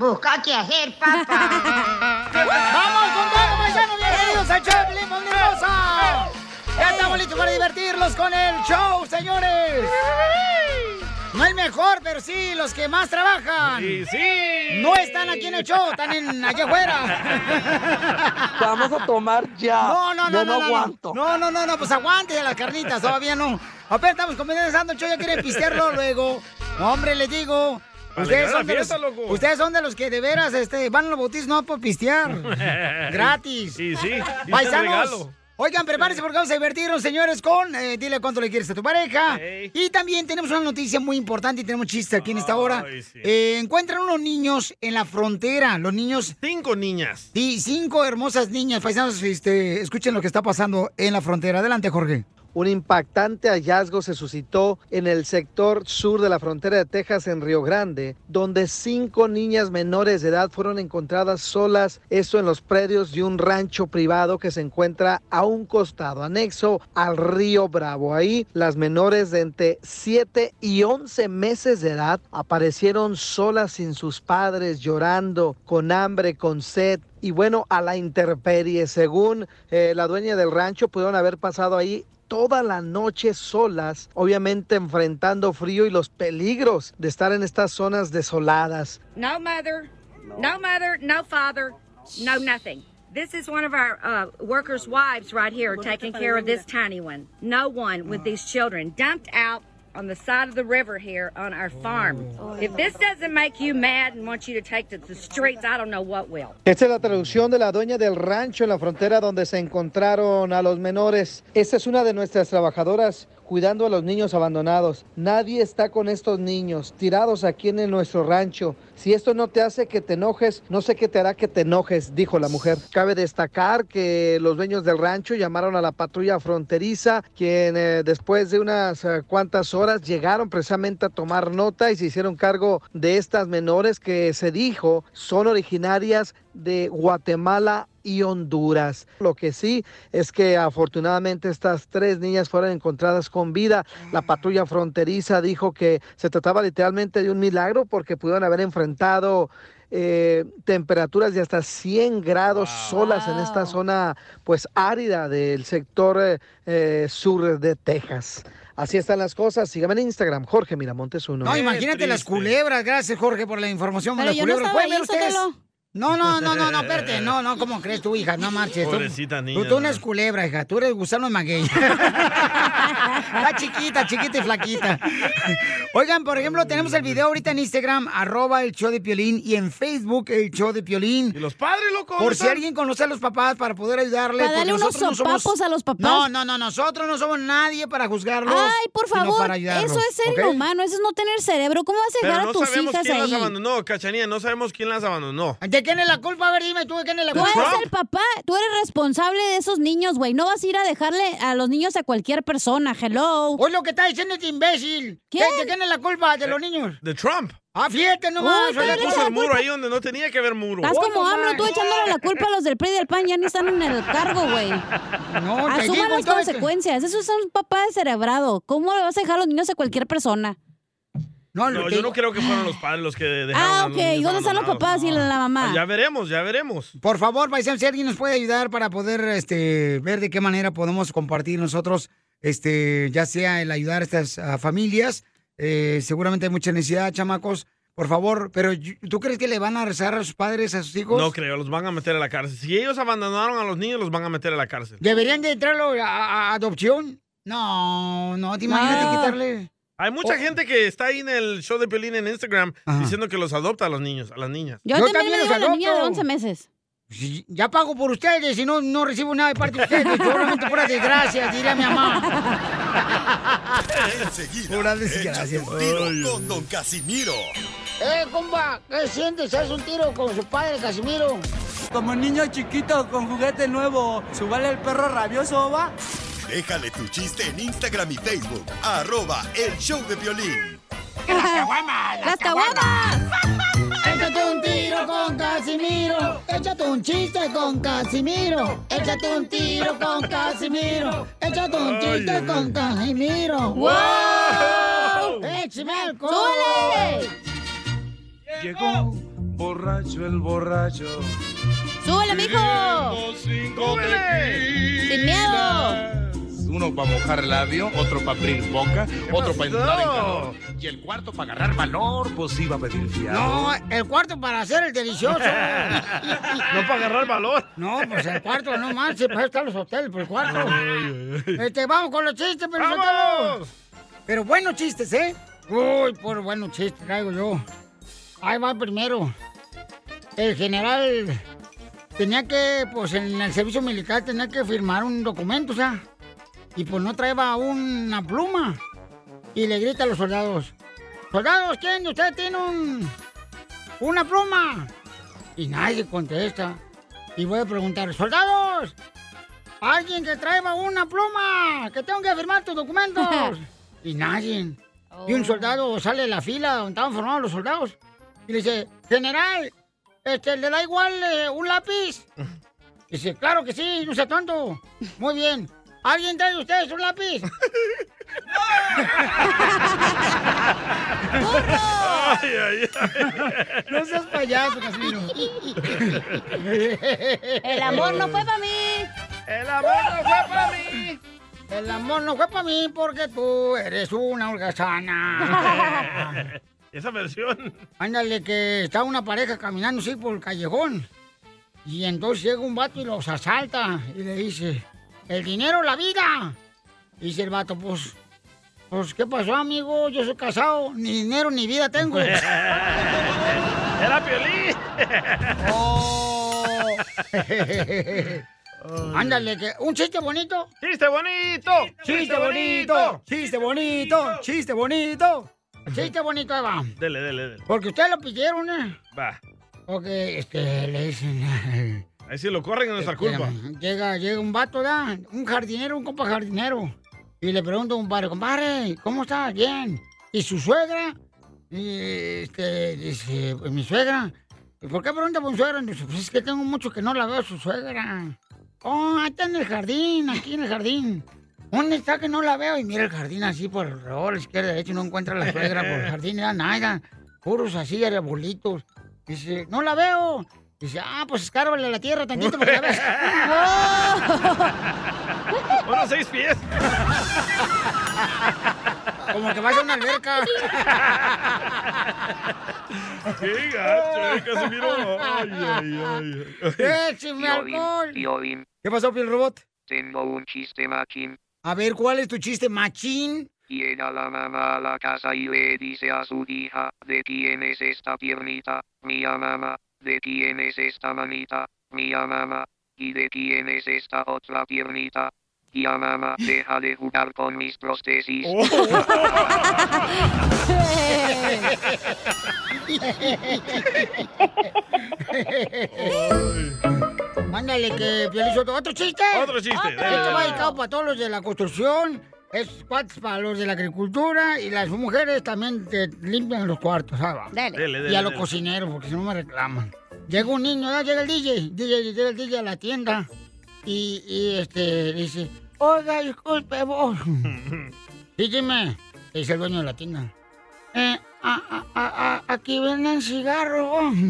Busca qué hacer, papá. ¡Vamos con todo, paisanos! ¡Bienvenidos al show, Hermosa! Ya estamos listos para divertirlos con el show, señores. No el mejor, pero sí los que más trabajan. Sí, sí. No están aquí en el show, están en allá afuera. Vamos a tomar ya. No, no, no, no, no, aguanto. No, no, no, no, pues aguante las carnitas, todavía no. Apenas estamos comenzando el show, ya quieren pistearlo luego. No, hombre, les digo. Ustedes son, los, ustedes son de los que de veras este, van a los bautismos no por pistear. Gratis. Sí, sí. Paisanos. Oigan, prepárense porque vamos a divertirnos, señores, con eh, dile cuánto le quieres a tu pareja. Y también tenemos una noticia muy importante y tenemos chiste aquí en esta hora. Ay, sí. Eh, encuentran unos niños en la frontera. Los niños. Cinco niñas. Sí, cinco hermosas niñas. Paisanos, este, escuchen lo que está pasando en la frontera. Adelante, Jorge. Un impactante hallazgo se suscitó en el sector sur de la frontera de Texas en Río Grande, donde cinco niñas menores de edad fueron encontradas solas, esto en los predios de un rancho privado que se encuentra a un costado anexo al río Bravo. Ahí las menores de entre 7 y 11 meses de edad aparecieron solas sin sus padres, llorando, con hambre, con sed, y bueno, a la intemperie. Según eh, la dueña del rancho, pudieron haber pasado ahí toda la noche solas, obviamente enfrentando frío y los peligros de estar en estas zonas desoladas. No mother, no mother, no father, no nothing. This is one of our uh, workers' wives right here taking care of this tiny one. No one with these children dumped out on the side of the river here on our farm. If this doesn't make you mad and want you to take to the streets, I don't know what will. Esta es la traducción de la dueña del rancho en la frontera donde se encontraron a los menores. Esta es una de nuestras trabajadoras cuidando a los niños abandonados. Nadie está con estos niños tirados aquí en nuestro rancho. Si esto no te hace que te enojes, no sé qué te hará que te enojes, dijo la mujer. Cabe destacar que los dueños del rancho llamaron a la patrulla fronteriza, quien eh, después de unas eh, cuantas horas llegaron precisamente a tomar nota y se hicieron cargo de estas menores que se dijo son originarias de Guatemala y Honduras. Lo que sí es que afortunadamente estas tres niñas fueron encontradas con vida. La patrulla fronteriza dijo que se trataba literalmente de un milagro porque pudieron haber enfrentado eh, temperaturas de hasta 100 grados solas en esta zona pues árida del sector eh, eh, sur de Texas. Así están las cosas. Síganme en Instagram, Jorge Miramontes uno. No, imagínate las culebras. Gracias, Jorge, por la información. de Pero las yo no culebras. estaba ¿Pueden ver ahí, ustedes? No, no, no, no, no, espérate. No, no, ¿cómo crees tu hija? No marches. tú- Pobrecita niña, Tú, tú no ¿no? eres culebra, hija. Tú eres gusano de maguey. Está chiquita, chiquita y flaquita. Oigan, por ejemplo, tenemos el video ahorita en Instagram, arroba el show de Piolín, y en Facebook, el show de Piolín. ¿Y los padres, loco? Por ¿dónde si alguien conoce a los papás para poder ayudarle. Para darle porque unos nosotros no somos- sopapos a los papás. No, no, no, nosotros no somos nadie para juzgarlos. Ay, por favor, para ayudarlos, eso es ser ¿ok? inhumano, eso es no tener cerebro. ¿Cómo vas a dejar no a tus sabemos hijas quién las ahí? abandonó, Cachanía, no sabemos quién las abandonó. ¿De quién es la culpa? A ver, dime tú, ¿de quién es la Tú culpa? eres el papá, tú eres responsable de esos niños, güey. No vas a ir a dejarle a los niños a cualquier persona. Hello. Hoy lo que está diciendo este imbécil. ¿Quién? ¿De, de quién es la culpa de los niños? De Trump. Ah, fíjate nomás. Uy, tú- Puso el muro ahí donde no tenía que haber muro. Estás como AMLO, tú echándole la culpa a los del PRI y del PAN, ya ni están en el cargo, güey. No, te digo, Asuman las consecuencias. Eso es un papá descerebrado. ¿Cómo le vas a dejar a los niños a cualquier persona? No, No, yo no creo que fueron los padres los que dejaron Ah, a ok. los niños ¿Y dónde están los papás y la, mamá? Ah, Ya veremos, ya veremos. Por favor, paisano, si alguien nos puede ayudar para poder este, ver de qué manera podemos compartir nosotros, este, ya sea el ayudar a estas familias, Eh, seguramente hay mucha necesidad, chamacos. Por favor, pero yo- ¿tú crees que le van a rezar a sus padres, a sus hijos? No creo, los van a meter a la cárcel. Si ellos abandonaron a los niños, los van a meter a la cárcel. ¿Deberían de entrarlo a, a- a adopción? No, no, te imaginas No. quitarle. Hay mucha Oh. gente que está ahí en el show de Piolín en Instagram diciendo que los adopta a los niños, a las niñas. Yo, también, le digo a la niña de 11 meses. Ya pago por ustedes y no, no recibo nada de parte de ustedes. Solamente pura desgracia, diría mi mamá. Enseguida, Pura échate desgracia. un tiro con Don Casimiro. Eh, compa, ¿qué sientes? ¿Haz un tiro con su padre, Casimiro? Como niño chiquito con juguete nuevo, ¿subale el perro rabioso, va? Déjale tu chiste en Instagram y Facebook. Arroba el show de violín. ¡Las caguamas! ¡Las caguamas! Échate un tiro con Casimiro. Échate un chiste con Casimiro. Échate un tiro con Casimiro. Échate un chiste con Casimiro. ¡Wow! ¡Échame! ¡Súbele! Llegó borracho el borracho. ¡Súbele, mijo! ¡Sin miedo! Uno para mojar labio, otro para abrir boca, otro para entrar en calor. Y el cuarto para agarrar valor, pues iba a pedir fiado. No, el cuarto para hacer el delicioso. No para agarrar valor. No, pues el cuarto, no manches, para eso están los hoteles, por el cuarto. Este, vamos con los chistes, pero ¡Vamos! Pero buenos chistes, ¿eh? Uy, por buenos chistes traigo yo. Ahí va primero. El general tenía que, pues en el servicio militar tenía que firmar un documento, o sea. Y pues no traía una pluma. Y le grita a los soldados. Soldados, ¿quién de ustedes tiene un, una pluma? Y nadie contesta. Y voy a preguntar, soldados, alguien que traiga una pluma, que tengo que firmar tus documentos. y nadie. Y un soldado sale de la fila donde estaban formados los soldados. Y le dice, general, este, ¿le da igual eh, un lápiz? Dice, claro que sí, no sea tonto. Muy bien. ¿Alguien trae de ustedes un lápiz? Ay, ay, ay. No seas payaso, Casimiro. El amor no fue para mí. El amor no fue para mí. El amor no fue para mí porque tú eres una holgazana. Esa versión. Ándale, que está una pareja caminando así por el callejón. Y entonces llega un vato y los asalta y le dice, el dinero, la vida. Y dice el vato, pues, pues, ¿qué pasó, amigo? Yo soy casado, ni dinero ni vida tengo. Era Piolín. Oh. Ándale, que un chiste bonito. ¡Chiste bonito! Chiste bonito, chiste bonito, chiste bonito. Chiste bonito, Eva. Dele, dele, dele. Porque ustedes lo pidieron, ¿eh? Va. Porque, este, le dicen... Ahí sí lo corren, no es nuestra culpa. Llega, llega un vato, ¿verdad? Un jardinero, un compa jardinero. Y le pregunta a un padre, compadre, ¿cómo estás? Bien. ¿Y su suegra? Y este, dice, pues mi suegra. ¿Y por qué pregunta por mi suegra? Dice, pues es que tengo mucho que no la veo a su suegra. Oh, ahí está en el jardín, aquí en el jardín. ¿Dónde está que no la veo? Y mira el jardín así por alrededor, izquierda, derecha, y no encuentra la suegra por el jardín, ya nada. Puros así, arbolitos. Dice, no la veo. Dice, ah, pues escárbale a la tierra tantito porque la ves. Bueno, seis pies. Como que vas a una alberca. ¡Qué gacho, eh, Casimiro! ¡Ay, ay, ay! ¡Écheme alcohol! Piolín, ¿Qué pasó, Piel Robot? tengo un chiste machín. A ver, ¿cuál es tu chiste machín? Llega la mamá a la casa y le dice a su hija, ¿de quién es esta piernita? Mía mamá. ¿De quién es esta manita? Mía mamá. ¿Y de quién es esta otra piernita? Tía mamá, deja de jugar con mis prótesis. Mándale que Piolizo, otro chiste. Otro chiste, dale. va dedicado para todos los de la construcción, es cuates para los de la agricultura y las mujeres también te limpian los cuartos, ¿sabes? Dale. Dele, y a los dele. cocineros, porque si no me reclaman. Llega un niño, ya llega el DJ, DJ, llega el DJ a la tienda y, y, este dice, oiga, disculpe vos. sí, dime, dice el dueño de la tienda. Eh, a- a- a- a- aquí venden cigarros.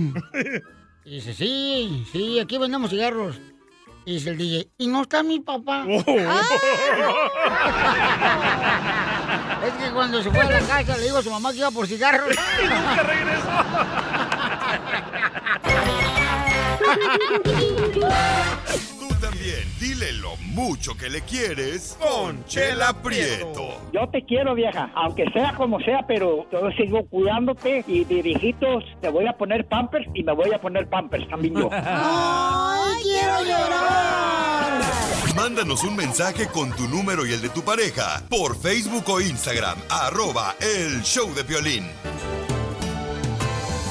Y dice, sí, sí, aquí vendemos cigarros. Y dice el DJ, ¿y no está mi papá? Oh. Es que cuando se fue a la casa le digo a su mamá que iba por cigarros. Y nunca regresó. También, dile lo mucho que le quieres con Chela Prieto. Yo te quiero, vieja, aunque sea como sea, pero yo sigo cuidándote y de viejitos te voy a poner pampers y me voy a poner pampers también yo. ¡Ay, quiero llorar! Mándanos un mensaje con tu número y el de tu pareja por Facebook o Instagram, arroba el show de violín.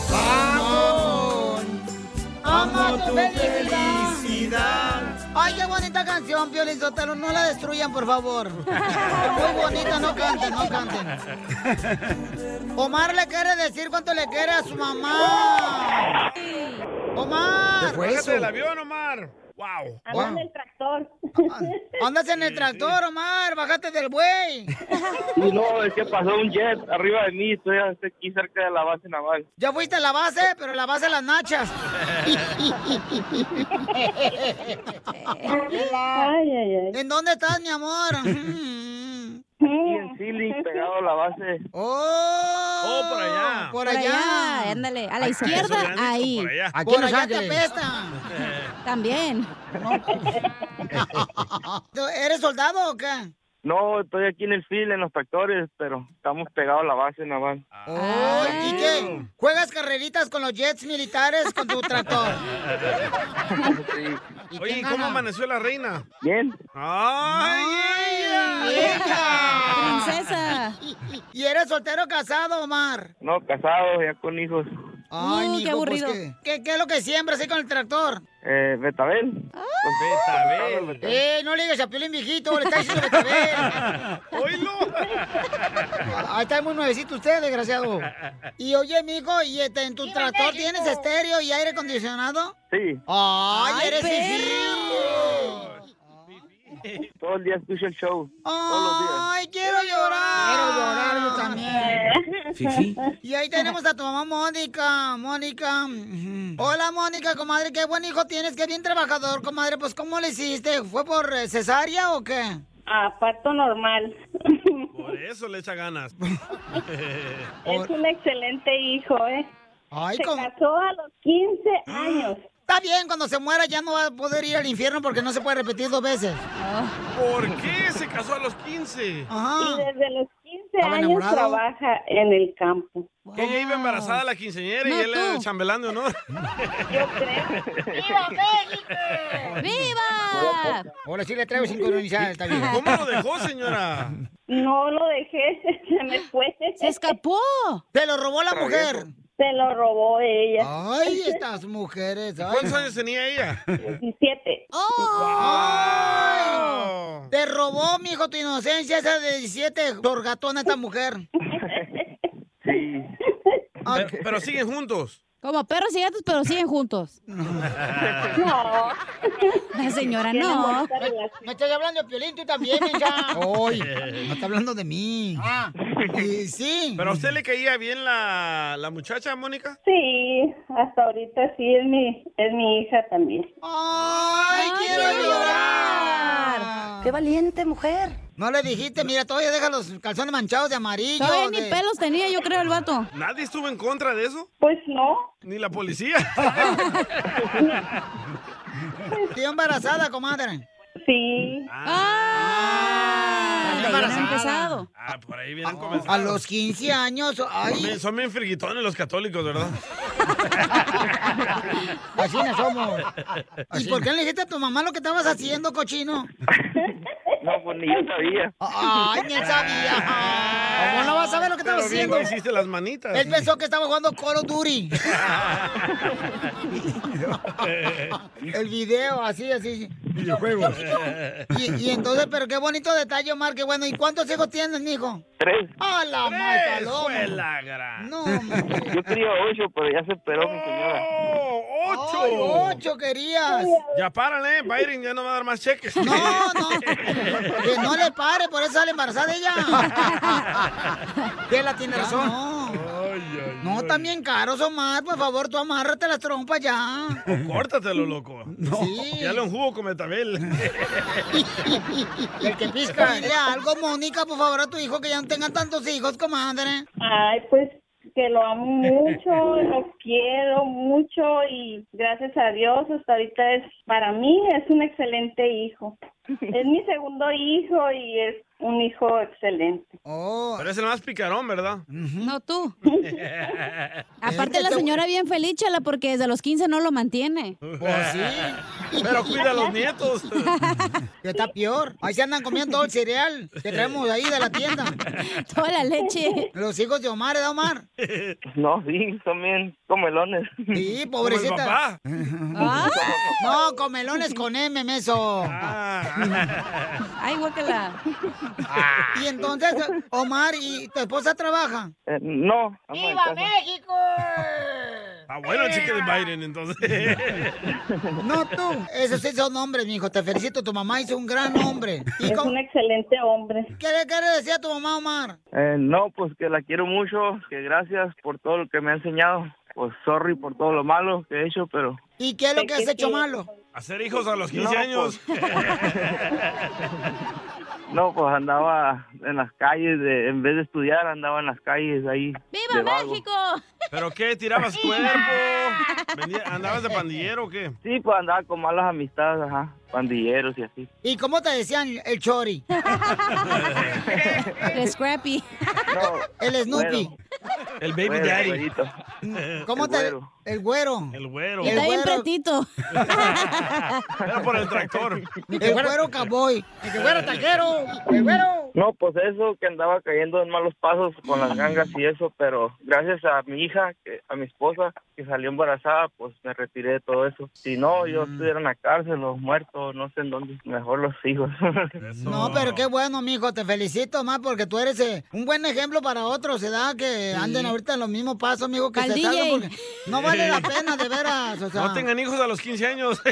¡Vamos! ¡Amo tu felicidad! ¡Ay, qué bonita canción, Piolín Sotelo! No la destruyan, por favor. Muy bonita, no canten, no canten. Omar le quiere decir cuánto le quiere a su mamá. Omar. Bájate del avión, Omar. Wow. Ando en el tractor. Andas en el tractor, Omar. Bájate del buey. Y no, es que pasó un jet arriba de mí, estoy aquí cerca de la base naval. Ya fuiste a la base, pero la base de las nachas. Ay, ay, ay. ¿En dónde estás, mi amor? Aquí en Silly, pegado a la base. ¡Oh! Oh, por allá. Por allá. ándale. A la izquierda, ahí. por allá. Aquí Por allá te apesta. También. ¿Eres soldado o qué? No, estoy aquí en el fil, en los tractores, pero estamos pegados a la base naval. Oh, ¿Y qué? ¿Juegas carreritas con los jets militares con tu tractor? Sí. Oye, ¿y cómo amaneció la reina? Bien. ¡Ay, ella! Princesa. ¿Y eres soltero o casado, Omar? No, casado, ya con hijos. Ay, Uh, mijo, qué aburrido. pues, ¿qué, qué, qué es lo que siembras ahí con el tractor? Eh, Betabel. Betabel. Eh, no le digas a Piolín viejito, le está diciendo Betabel. ¡Oílo! Ahí está muy nuevecito usted, desgraciado. Y oye, mijo, ¿y este, en tu tractor tienes estéreo y aire acondicionado? Sí, ¡Ay, Ay, eres! todo el día escucho el show. Todos los días. ¡Ay, quiero llorar! Quiero llorar yo también. Fifi. Y ahí tenemos a tu mamá Mónica, Mónica. Hola Mónica, comadre, qué buen hijo tienes, qué bien trabajador, comadre. Pues ¿cómo le hiciste? ¿Fue por cesárea o qué? Ah, parto normal. Por eso le echa ganas. Es un excelente hijo, ¿eh? Ay, Se casó a los 15 años. Está bien, cuando se muera ya no va a poder ir al infierno porque no se puede repetir dos veces. ¿Por qué se casó a los 15? Y desde los 15 ¿Estaba años enamorado? trabaja en el campo. Que ella iba embarazada la quinceñera y él era el tú. chambelán de honor. Yo creo. ¡Viva México! ¡Viva! Ahora sí le traigo sincronizada esta vieja. ¿Cómo lo dejó, señora? No lo dejé, se me fue. Se escapó. Te lo robó la mujer. Se lo robó ella. Ay, estas mujeres. ay. ¿Cuántos años tenía ella? 17. Ay. Te robó, mijo, tu inocencia esa de 17 torgatona esta mujer. Sí. Pero siguen juntos. Como perros y gatos, pero siguen juntos. No. La señora no. Me estás hablando de Piolín, tú también, hija. Ay, no está hablando de mí. Ah, y sí. ¿Pero a usted le caía bien la, la muchacha, Mónica? Sí, hasta ahorita sí es mi, es mi hija también. Ay, quiero llorar. ¡Qué valiente mujer! No le dijiste, mira, todavía deja los calzones manchados de amarillo. Todavía ni pelos tenía, yo creo, el vato. ¿Nadie estuvo en contra de eso? Pues no. Ni la policía. Estoy embarazada, comadre. Sí. ¡Ah! Está Ya no embarazada. ha empezado. Ah, por ahí vienen comenzando. A los 15 años. Son Ay, bien- Son bien friguitones los católicos, ¿verdad? así no somos. ¿Y por qué le dijiste a tu mamá lo que estabas haciendo, cochino? No, pues ni yo sabía. Ay, ni él sabía. ¿Cómo no vas a saber lo que estabas Pero bien haciendo? hiciste las manitas. Él pensó que estaba jugando Call of Duty. El video, así, así. Videojuegos. Y, y entonces, pero qué bonito detalle, Omar, qué bueno. ¿Y cuántos hijos tienes, mijo? Tres. ¡A la ¡Tres! más ¡Fue la gran! No, hombre. Yo quería ocho, pero ya se esperó mi señora. ¡Oh! ¡Ocho! Ay, ocho querías. Ya párale, Byron ya no va a dar más cheques. No, no. Que no le pare, por eso sale embarazada ella. Que la tiene razón. Ay, ay, No, también caros, Omar. Por favor, tú amárrate las trompas ya. O córtatelo, loco. Sí. Dale un jugo con metabel. El que pisca. Dile algo, Mónica, por favor, a tu hijo que ya no tenga tantos hijos, comadre. Ay, pues que lo amo mucho, lo quiero mucho y gracias a Dios hasta ahorita es, para mí es un excelente hijo. Es mi segundo hijo y es un hijo excelente. Oh. Pero es el más picarón, ¿verdad? No tú. Aparte la señora bien feliz, chela, porque desde los 15 no lo mantiene. Pues sí. Pero cuida a los nietos. Que está peor. Ahí se andan comiendo todo el cereal que traemos ahí de la tienda. Toda la leche. Los hijos de Omar, ¿eh, Omar? No, sí, son bien comelones. Sí, pobrecita. Ah. No, comelones con M, meso. Ay, guácala. Y entonces, Omar, ¿y tu esposa trabaja? Eh, no. ¡Viva México! Ah, bueno, chique de Biden, entonces. No tú. Esos sí son hombres, mijo. Te felicito. Tu mamá hizo un gran hombre. ¿Y Es un excelente hombre. ¿Qué le quiere decir a tu mamá, Omar? Eh, no, pues que la quiero mucho, que gracias por todo lo que me ha enseñado. Pues sorry por todo lo malo que he hecho, pero ¿Y qué es lo que has hecho malo? Hacer hijos a los 15 No, años. no, pues andaba en las calles, de, en vez de estudiar andaba en las calles ahí. de vago. ¿Pero qué? ¿Tirabas cuerpo? ¿Andabas de pandillero o qué? Sí, pues andaba con malas amistades, ajá, pandilleros y así. ¿Y cómo te decían el chori? El Scrappy. El Snoopy. El baby Güero, daddy. ¿Cómo El te...? güero. El güero. El güero. El Está bien güero. pretito. Era por el tractor. El güero cowboy. El güero taquero. El güero. No, pues eso, que andaba cayendo en malos pasos con las gangas y eso, pero gracias a mi hija, que, a mi esposa, que salió embarazada, pues me retiré de todo eso. Si no, yo Mm. estuviera en la cárcel o muerto, no sé en dónde, mejor los hijos. No, pero qué bueno, mijo. Te felicito más porque tú eres eh, un buen ejemplo para otros, ¿verdad? Que anden ahorita en los mismos pasos, amigo, que Al se DJ. porque no vale la pena, de veras. O sea, No tengan hijos a los 15 años.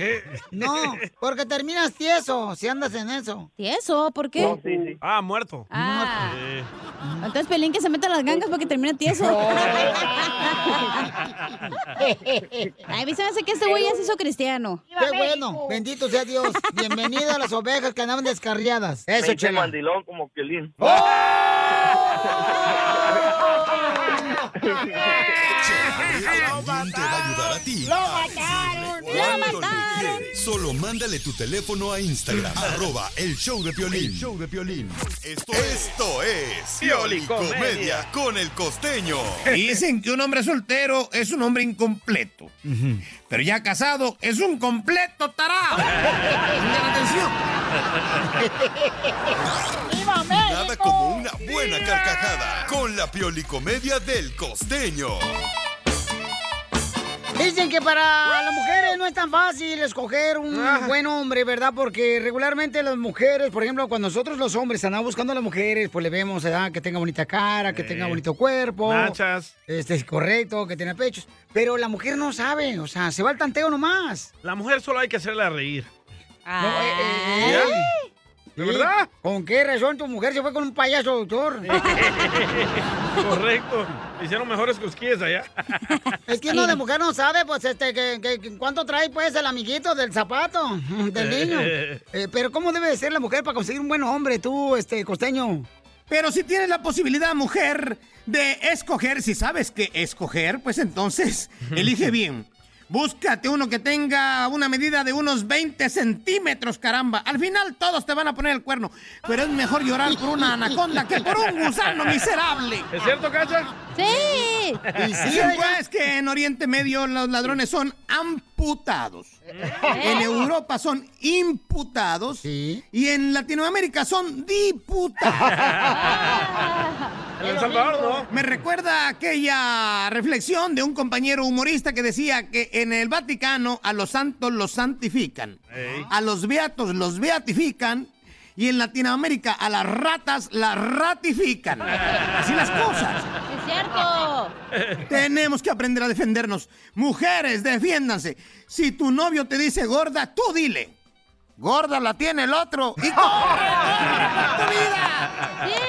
No, porque terminas tieso si andas en eso. ¿Tieso? ¿Por qué? No, sí, sí. Ah, muerto. Ah. Eh, Entonces Pelín que se meta las gangas para que termine tieso. Ay, me hace que este güey ya se hizo cristiano. Qué bueno, bendito sea Dios. Bienvenido a las ovejas que andaban descarriadas. me Eso, hice chela. mandilón como Piolín. Piolín te va a ayudar a ti. ¡Lo mataron! Lo quieres. Solo mándale tu teléfono a Instagram. arroba el show de Piolín. El show de Piolín. Esto, esto es Piolicomedia con el costeño. Dicen que un hombre soltero es un hombre incompleto. Pero ya casado es un completo tarado. Pongan atención. Nada como una buena carcajada con la Piolicomedia del costeño. Dicen que para las mujeres no es tan fácil escoger un buen hombre, ¿verdad? Porque regularmente las mujeres, por ejemplo, cuando nosotros los hombres andamos buscando a las mujeres, pues le vemos, ¿verdad? Que tenga bonita cara, que tenga bonito cuerpo. Nachas. Este es correcto, que tenga pechos. Pero la mujer no sabe, o sea, se va al tanteo nomás. La mujer solo hay que hacerla reír. No, eh, eh, eh. ¿De verdad? ¿Con qué razón tu mujer se fue con un payaso, doctor? Correcto. Hicieron mejores cosquillas allá. Es que uno de mujer no sabe, pues, este, que, que- que cuánto trae, pues, el amiguito del zapato, del niño. Eh, pero ¿cómo debe de ser la mujer para conseguir un buen hombre, tú, este, costeño? Pero si tienes la posibilidad, mujer, de escoger, si sabes que escoger, pues entonces elige bien. Búscate uno que tenga una medida de unos 20 centímetros, caramba. Al final todos te van a poner el cuerno. Pero es mejor llorar por una anaconda que por un gusano miserable. ¿Es cierto, Cacha? Sí. Y sí, pues que en Oriente Medio los ladrones son amputados. En Europa son imputados. Sí. Y en Latinoamérica son diputados. En El Salvador, ¿no? Me recuerda aquella reflexión de un compañero humorista que decía que en el Vaticano a los santos los santifican, Ey. a los beatos los beatifican y en Latinoamérica a las ratas las ratifican. Así las cosas. Es cierto. Tenemos que aprender a defendernos. Mujeres, defiéndanse. Si tu novio te dice gorda, tú dile. Gorda la tiene el otro. Y corre, corre por tu vida. Sí,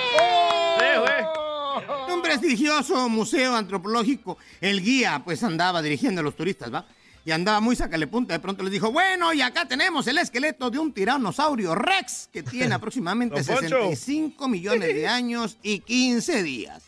prestigioso museo antropológico. El guía, pues, andaba dirigiendo a los turistas, ¿va? Y andaba muy sacale punta. De pronto les dijo, bueno, y acá tenemos el esqueleto de un tiranosaurio Rex que tiene aproximadamente Don Poncho. 65 millones de años y 15 días.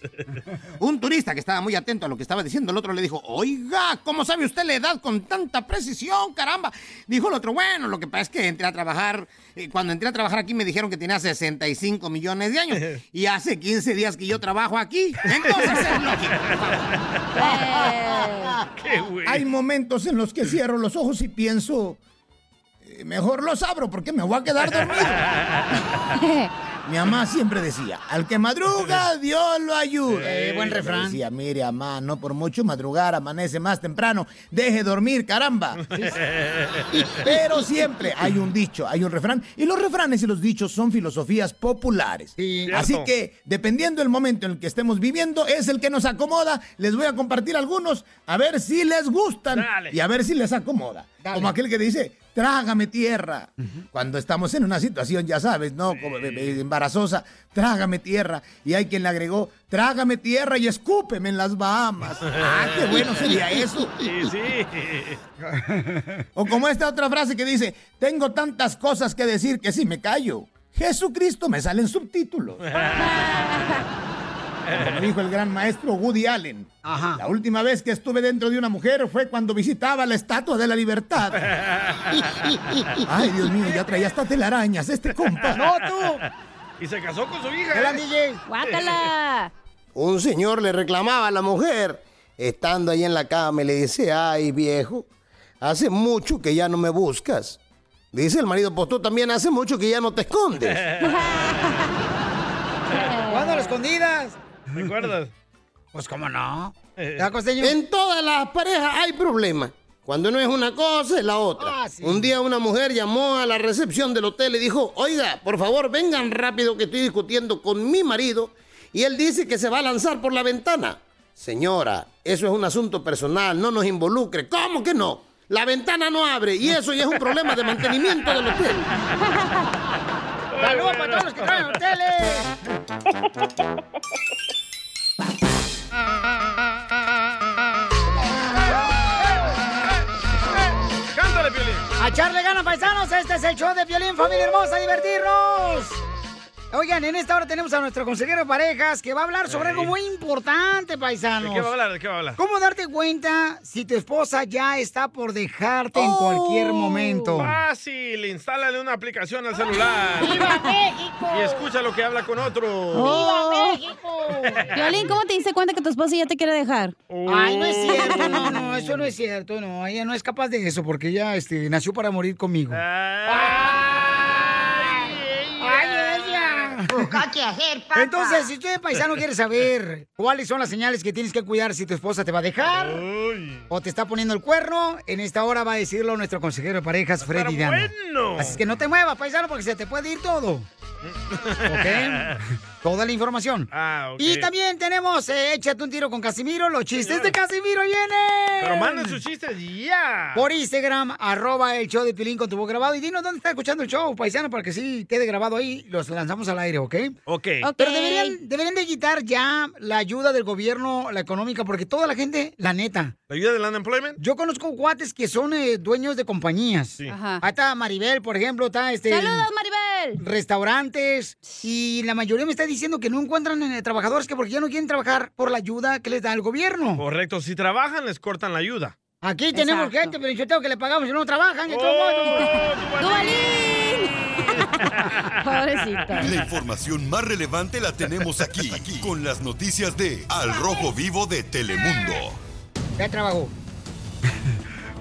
Un turista que estaba muy atento a lo que estaba diciendo, el otro le dijo, oiga, ¿cómo sabe usted la edad con tanta precisión, caramba? Dijo el otro, bueno, lo que pasa es que entré a trabajar, eh, cuando entré a trabajar aquí me dijeron que tenía 65 millones de años y hace 15 días que yo trabajo aquí. Entonces es lógico. Hay momentos en los que cierro los ojos y pienso, eh, mejor los abro porque me voy a quedar dormido. Mi mamá siempre decía, al que madruga, Dios lo ayuda. Eh, buen refrán. Decía, mire, mamá, no por mucho madrugar, amanece más temprano, deje dormir, caramba. Pero siempre hay un dicho, hay un refrán, y los refranes y los dichos son filosofías populares. Así Cierto. que, dependiendo del momento en el que estemos viviendo, es el que nos acomoda. Les voy a compartir algunos, a ver si les gustan y a ver si les acomoda. Como aquel que dice, trágame tierra. Cuando estamos en una situación, ya sabes, ¿no? Como, embarazosa, trágame tierra. Y hay quien le agregó, trágame tierra y escúpeme en las Bahamas. Ah, qué bueno sería eso. Sí, sí. O como esta otra frase que dice, tengo tantas cosas que decir que si me callo, Jesucristo me salen subtítulos. Como dijo el gran maestro Woody Allen, la última vez que estuve dentro de una mujer fue cuando visitaba la Estatua de la Libertad. Ay, Dios mío, ya traía hasta telarañas este compa. ¡No, tú! Y se casó con su hija. Hola, ¿eh? DJ. ¡Guácala! Un señor le reclamaba a la mujer, estando ahí en la cama, y le dice, ay viejo, hace mucho que ya no me buscas. Dice el marido, pues tú también hace mucho que ya no te escondes. ¿Cuándo las escondidas? ¿Recuerdas? Pues cómo no. Eh. En todas las parejas hay problemas. Cuando no es una cosa, es la otra. Ah, sí. Un día una mujer llamó a la recepción del hotel y dijo, oiga, por favor, vengan rápido que estoy discutiendo con mi marido y él dice que se va a lanzar por la ventana. Señora, eso es un asunto personal, no nos involucre. ¿Cómo que no? La ventana no abre y eso ya es un problema de mantenimiento del hotel. ¡Saludos para todos los que traen hoteles! ¡Cántale, Piolín! ¡A echarle ganas, paisanos! Este es el show de Violín, familia hermosa, divertirnos. Oigan, en esta hora tenemos a nuestro consejero de parejas que va a hablar sobre algo muy importante, paisanos. ¿De qué va a hablar? ¿De qué va a hablar? ¿Cómo darte cuenta si tu esposa ya está por dejarte en Oh. cualquier momento? Fácil, instálale una aplicación al celular. ¡Viva México! Y escucha lo que habla con otro. ¡Viva México! Violín, ¿cómo te diste cuenta que tu esposa ya te quiere dejar? Ay, no es cierto, no, no, eso no es cierto, no, ella no es capaz de eso porque ella este, nació para morir conmigo. ¡Ay, ¿Qué hacer, papá? Entonces, si usted, paisano, quiere saber cuáles son las señales que tienes que cuidar si tu esposa te va a dejar o te está poniendo el cuerno, en esta hora va a decirlo nuestro consejero de parejas, Freddy Dano. bueno. Así que no te muevas, paisano, porque se te puede ir todo. ¿Ok? Toda la información. Ah, ok. Y también tenemos eh, Échate un tiro con Casimiro. Los chistes de Casimiro vienen. Pero manden sus chistes ya. Por Instagram, arroba el show de Pilín con tu voz grabado. Y dinos dónde está escuchando el show, paisano, para que sí quede grabado ahí. Los lanzamos al aire, ¿ok? Ok. Pero deberían, deberían de quitar ya la ayuda del gobierno, la económica, porque toda la gente, la neta. ¿La ayuda del unemployment? Yo conozco guates que son eh, dueños de compañías. Ajá. Ahí está Maribel, por ejemplo, está este... ¡Saludos, Maribel! Restaurantes. Y la mayoría me está diciendo que no encuentran eh, trabajadores que porque ya no quieren trabajar por la ayuda que les da el gobierno. Correcto. Si trabajan, les cortan la ayuda. Aquí tenemos Exacto. gente, pero yo tengo que le pagamos y no trabajan. de Oh. Pobrecita. La información más relevante la tenemos aquí, aquí, con las noticias de Al Rojo Vivo de Telemundo. Ya trabajó.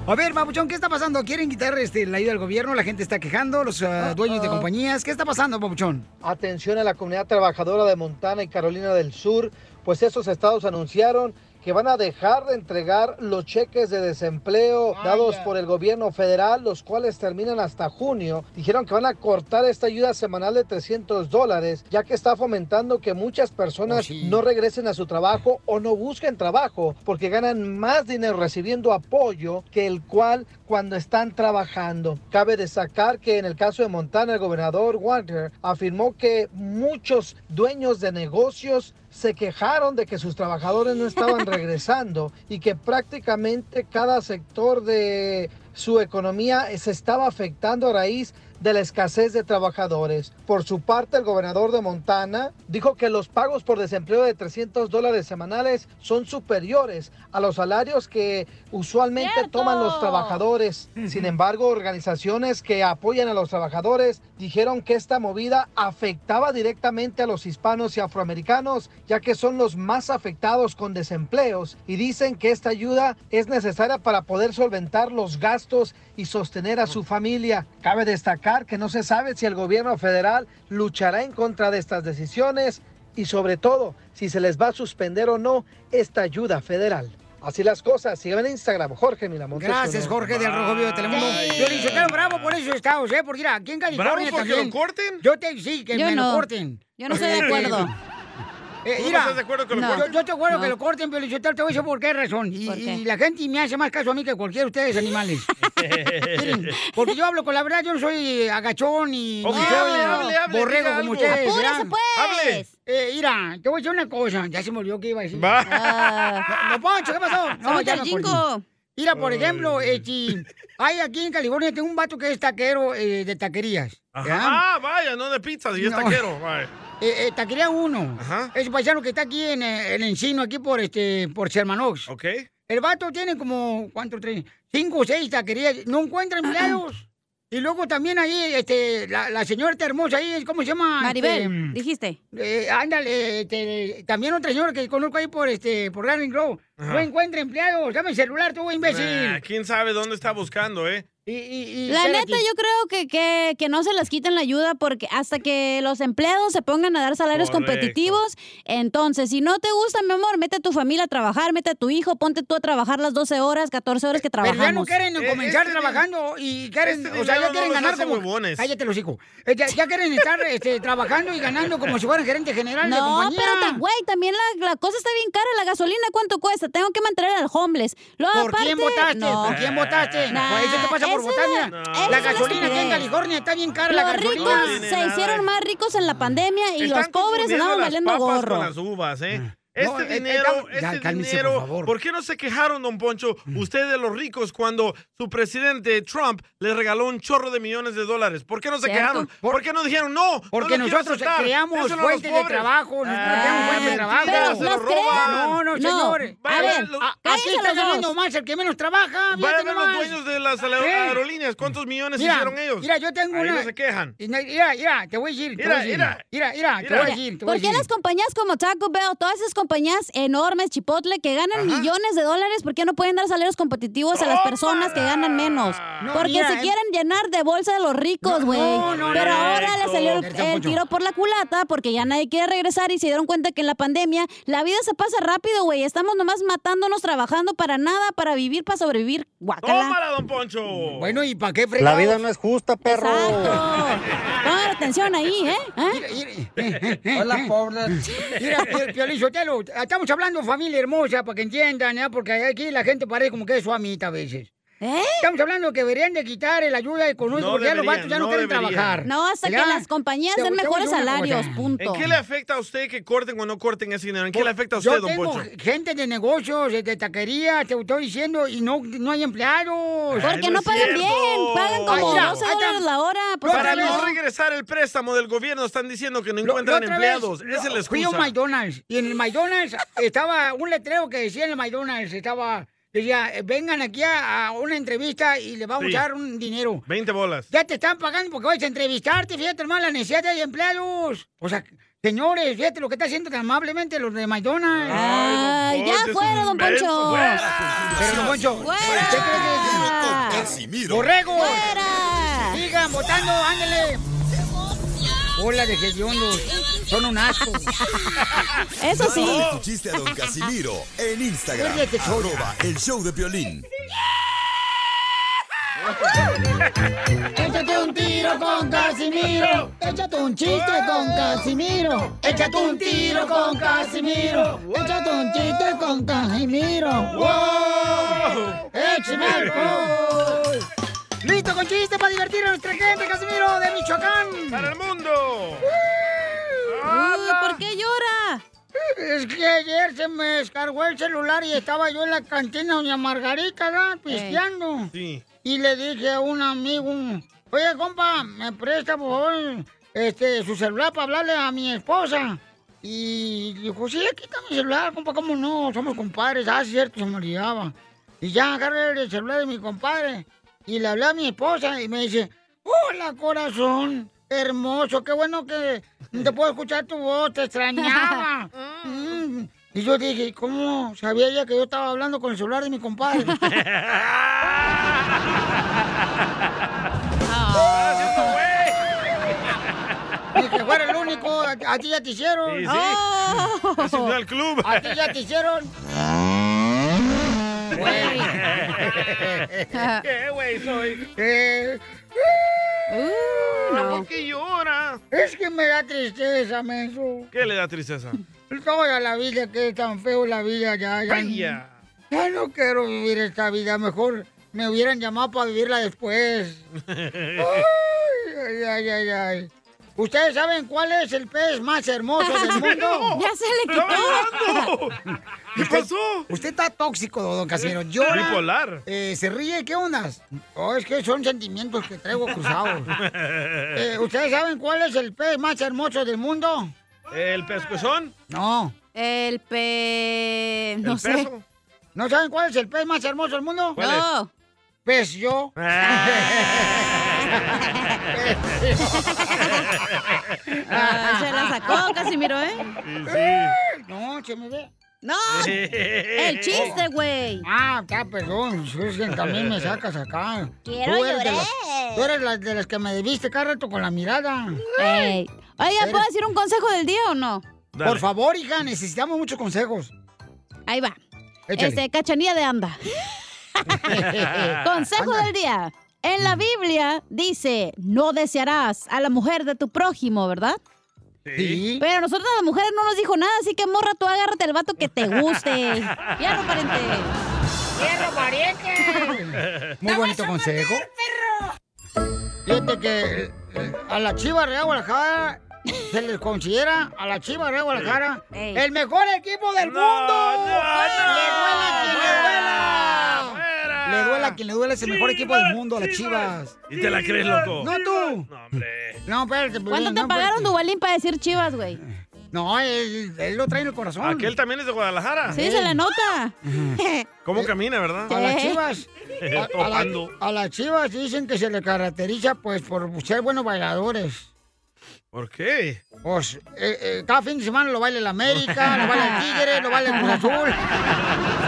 A ver, Papuchón, ¿qué está pasando? ¿Quieren quitar este, la ayuda del gobierno? La gente está quejando, los ah, dueños de ah. compañías. ¿Qué está pasando, Papuchón? Atención a la comunidad trabajadora de Montana y Carolina del Sur, pues esos estados anunciaron que van a dejar de entregar los cheques de desempleo dados por el gobierno federal, los cuales terminan hasta junio. Dijeron que van a cortar esta ayuda semanal de 300 dólares, ya que está fomentando que muchas personas no regresen a su trabajo o no busquen trabajo, porque ganan más dinero recibiendo apoyo que el cual cuando están trabajando. Cabe destacar que en el caso de Montana, el gobernador Walker afirmó que muchos dueños de negocios se quejaron de que sus trabajadores no estaban regresando y que prácticamente cada sector de su economía se estaba afectando a raíz de la escasez de trabajadores. Por su parte, el gobernador de Montana dijo que los pagos por desempleo de 300 dólares semanales son superiores a los salarios que usualmente toman los trabajadores. Sin embargo, organizaciones que apoyan a los trabajadores dijeron que esta movida afectaba directamente a los hispanos y afroamericanos, ya que son los más afectados con desempleos y dicen que esta ayuda es necesaria para poder solventar los gastos y sostener a su familia. Cabe destacar que no se sabe si el gobierno federal luchará en contra de estas decisiones y sobre todo si se les va a suspender o no esta ayuda federal. Así las cosas, síganme en Instagram, Jorge Miramontes. Gracias. Jorge del Rojo Vivo de Telemundo. Yo le dije, bravo por esos estados, ¿eh? Porque mira, aquí en California ¿Bravo porque también. lo corten? Yo te, sí, que Yo me no. lo corten. Yo no estoy de acuerdo. Eh, ¿Tú no estás de acuerdo que lo yo- corten? Yo, te acuerdo No. que lo corten, pero yo te voy a decir por qué razón. Y, ¿Por qué? y la gente me hace más caso a mí que cualquiera de ustedes, animales. Miren, porque yo hablo con la verdad, yo no soy agachón y Ok, ni soy hable, hable, hable, borrego como ustedes. ¡Apúrese, ¿verdad? pues! Hable. Eh, mira, te voy a decir una cosa. Ya se me olvidó que iba a decir. Va. Ah, No, Poncho, ¿qué pasó? No, somos ya. Mira, por ejemplo, eh, si hay aquí en California, tengo un vato que es taquero eh, de taquerías. Ah, vaya, no de pizzas, y es No. taquero. vaya. Eh, eh, taquería uno. Ajá. Ese paisano que está aquí en eh, el encino, aquí por este, por Shermanox. ¿Ok? El vato tiene como, ¿cuánto? Tres? Cinco o seis taquerías. No encuentra empleados. Y luego también ahí, este, la, la señora esta hermosa ahí, ¿cómo se llama? Maribel, Este, dijiste. eh, ándale, este, también otra señora que conozco ahí por este, por Garden Grove. Ajá. No encuentra empleados. Dame el celular, tú, imbécil. Nah, ¿Quién sabe dónde está buscando, eh? Y, y, y, La neta, yo creo que, que, que no se les quiten la ayuda porque hasta que los empleados se pongan a dar salarios Correcto. competitivos, entonces, si no te gusta, mi amor, mete a tu familia a trabajar, mete a tu hijo, ponte tú a trabajar las 12 horas, 14 horas que Pero ya no trabajamos. quieren Eh, comenzar este trabajando y quieren, este o sea, ya quieren no ganar como... huevones. Cállate los hijos. Eh, Ya, ya quieren estar este, trabajando y ganando como si fueran gerente general de No, compañía. pero ta- güey, también la, la cosa está bien cara, la gasolina, ¿cuánto cuesta? Tengo que mantener al homeless. Luego, ¿Por aparte, quién votaste? No. ¿Por quién votaste? Nah, Pues eso te pasa por la- No. gasolina aquí en. California está bien cara, la Los gasolina. ricos No se nada hicieron más ricos en la pandemia y Están los pobres las valiendo gorro. con las uvas, ¿eh? No, Este eh, dinero, eh, ya, este cálmese, dinero, por favor. Mm. qué no se quejaron, don Poncho, ustedes de los ricos cuando su presidente Trump les regaló un chorro de millones de dólares? ¿Por qué no se Cierto. quejaron? ¿Por qué no dijeron no? Porque no nosotros aceptar. creamos no fuentes de pobres. trabajo, nosotros Ah, creamos fuentes de trabajo. No, no, No. señores. A Vaya, ver, A- aquí está ganando más el que menos trabaja. Vayan a los dueños de las aer- ¿Eh? aerolíneas. ¿Cuántos millones Mira, hicieron ellos? Mira, yo tengo Ahí una. no se quejan. No- Mira, mira, te voy a decir. te Mira, a mira. Mira, te voy a decir. te voy a ¿Por qué las compañías como Taco Bell, todas esas compañías enormes, Chipotle, que ganan millones de dólares, ¿por qué no pueden dar salarios competitivos a las personas que ganan menos? No, Porque mira, se eh. quieren llenar de bolsa de los ricos, güey. no, no, Pero no, ahora le salió el, el tiro por la culata porque ya nadie quiere regresar y se dieron cuenta que en la pandemia la vida se pasa rápido, güey. Estamos nomás matándonos, trabajando para nada, para vivir, para sobrevivir. Guacala. ¡Tómala, don Poncho! Bueno, ¿y para qué La fregados? vida no es justa, perro. Exacto. Atención ahí, ¿eh? ¿Eh? Mira, mira, Hola, pobre. Mira, Pio- Piolín Estamos hablando familia hermosa para que entiendan, ¿ya? Porque aquí la gente parece como que es su amita a veces. ¿Eh? Estamos hablando que deberían de quitar la ayuda económica No porque ya los vatos ya no, no quieren deberían. trabajar. No, hasta ¿Ya? que las compañías den mejores salarios, cosa. punto. ¿En qué le afecta a usted que corten o no corten ese dinero? ¿En qué le afecta a usted, Yo don tengo Poncho? gente de negocios, de, taquería, te estoy diciendo, y no, no hay empleados. Porque Ay, no pagan cierto. bien, pagan como Ay, mira, 12 ahí está. dólares la hora. Pues Para no regresar el préstamo del gobierno están diciendo que no Lo- encuentran empleados. Esa es la Fui a un excusa. McDonald's y en el McDonald's estaba un letrero que decía en el McDonald's, estaba, decía, eh, vengan aquí a, a una entrevista y le vamos Sí. a dar un dinero. 20 bolas. Ya te están pagando porque vas a entrevistarte, fíjate, hermano, la necesidad de empleados. O sea, señores, fíjate lo que está haciendo tan amablemente los de McDonald's. Ay, ya Poncho, fuera, es don Poncho. inmenso. Pero, don Poncho, ¡Fuera! ¿usted cree que Casimiro. ¡Borrego! ¡Fuera! Sigan votando, ándale. Hola de hediondos. Son un asco. Eso sí. Manda tu chiste a don Casimiro en Instagram. Arroba el show de Piolín. Échate un tiro con Casimiro. Échate un chiste con Casimiro. Échate un tiro con Casimiro. Échate un chiste con Casimiro. ¡Wow! ¡Échame alcohol! ¡Listo con chiste para divertir a nuestra gente, Casimiro, de Michoacán! ¡Para el mundo! Uy, ¿por qué llora? Es que ayer se me descargó el celular y estaba yo en la cantina doña Margarita, ¿verdad? Pisteando. Sí. Y le dije a un amigo, oye, compa, me presta, por favor, este, su celular para hablarle a mi esposa. Y dijo, sí, aquí está mi celular, compa, ¿cómo no? Somos compadres. Ah, cierto, se me olvidaba. Y ya agarré el celular de mi compadre y le hablé a mi esposa y me dice, hola, corazón, hermoso, qué bueno que te puedo escuchar tu voz, te extrañaba. Mm. Y yo dije, ¿cómo sabía ella que yo estaba hablando con el celular de mi compadre? Ni que fuera el único, a, a ti ya te hicieron. Sí, sí. Unió al club. A ti ya te hicieron. Güey. ¿Qué güey soy? Eh, ¿Por qué llora? Es que me da tristeza, menso. ¿Qué le da tristeza? Toda la vida que es tan feo la vida ya. Ya, Vaya. ya no quiero vivir esta vida. Mejor me hubieran llamado para vivirla después. Ay, ay, ay, ay. ¿Ustedes saben cuál es el pez más hermoso del mundo? Ya se le quitó. ¿Qué pasó? Usted está tóxico, don Casimiro. Llora. Bipolar. eh, se ríe, ¿qué ondas? Oh, es que son sentimientos que traigo cruzados. Eh, ¿Ustedes saben cuál es el pez más hermoso del mundo? ¿El pescuezón? No. El pe... no ¿El sé. peso? ¿No saben cuál es el pez más hermoso del mundo? ¿Cuál es? No. Pez yo. Ah, se la sacó, Casimiro, ¿eh? No, se me ve. No, el chiste, güey. Ah, ya, perdón. Que también me sacas acá. Quiero Tú llorar. las- Tú eres la- de las que me debiste cada rato con la mirada. Ey. Oiga, ¿puedo decir un consejo del día o no? Por favor, hija, necesitamos muchos consejos. Ahí va. Échale. Este, cachanilla de anda. Consejo del día. En la Biblia dice, no desearás a la mujer de tu prójimo, ¿verdad? Sí. Pero nosotros las mujeres no nos dijo nada, así que morra, tú agárrate al vato que te guste. No, pariente. ¡Hierro, pariente! Muy bonito consejo. Fíjate que eh, a la Chiva Real Guadalajara se les considera a la Chiva Real Guadalajara el mejor equipo del mundo. ¡Le duela a quien le! Le duela a quien le duela, es el mejor equipo del mundo, las Chivas. ¿Y te la crees, loco? No tú. No, hombre. No, espérate. ¿Cuánto Piolín, te no, pagaron, espérate. Duvalín, para decir chivas, güey? No, él, él lo trae en el corazón. Aquel también es de Guadalajara. Sí, se le nota. ¿Cómo camina, verdad? A las chivas. A, a Topando. la- a las chivas dicen que se le caracteriza pues por ser buenos bailadores. ¿Por qué? Pues eh, eh, cada fin de semana lo baila el América, lo baila el Tigre, lo baila el Cruz Azul.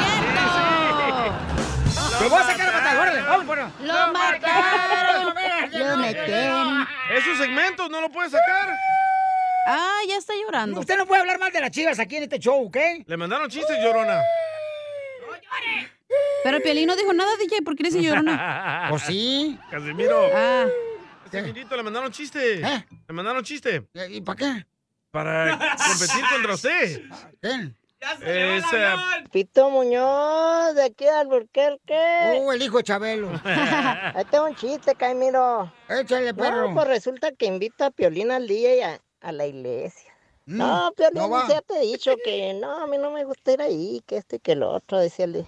¡Te voy a sacar a patada! ¡Órale! ¡Vamos, bueno! Lo marcaron, lo metieron. Esos segmentos no lo puedes sacar. Ah, ya está llorando. Usted no puede hablar mal de las chivas aquí en este show, ¿ok? Le mandaron chistes, llorona. Pero el Piolín no dijo nada, DJ, ¿por qué le dice llorona? Pues sí. Casimiro. Ah. Casimiro, le mandaron chiste. ¿Eh? Le mandaron chiste. ¿Y para qué? Para competir contra usted. ¿Quién? Es, eh, Pito Muñoz, de aquí de Alburquerque. Uh, el hijo de Chabelo. Ahí tengo un chiste, Caimiro. Échale, perro. No, pues resulta que invita a Piolín al día y a, a la iglesia. Mm, no, Piolín, no ya te he dicho que no, a mí no me gusta ir ahí, que esto y que lo otro, decía él.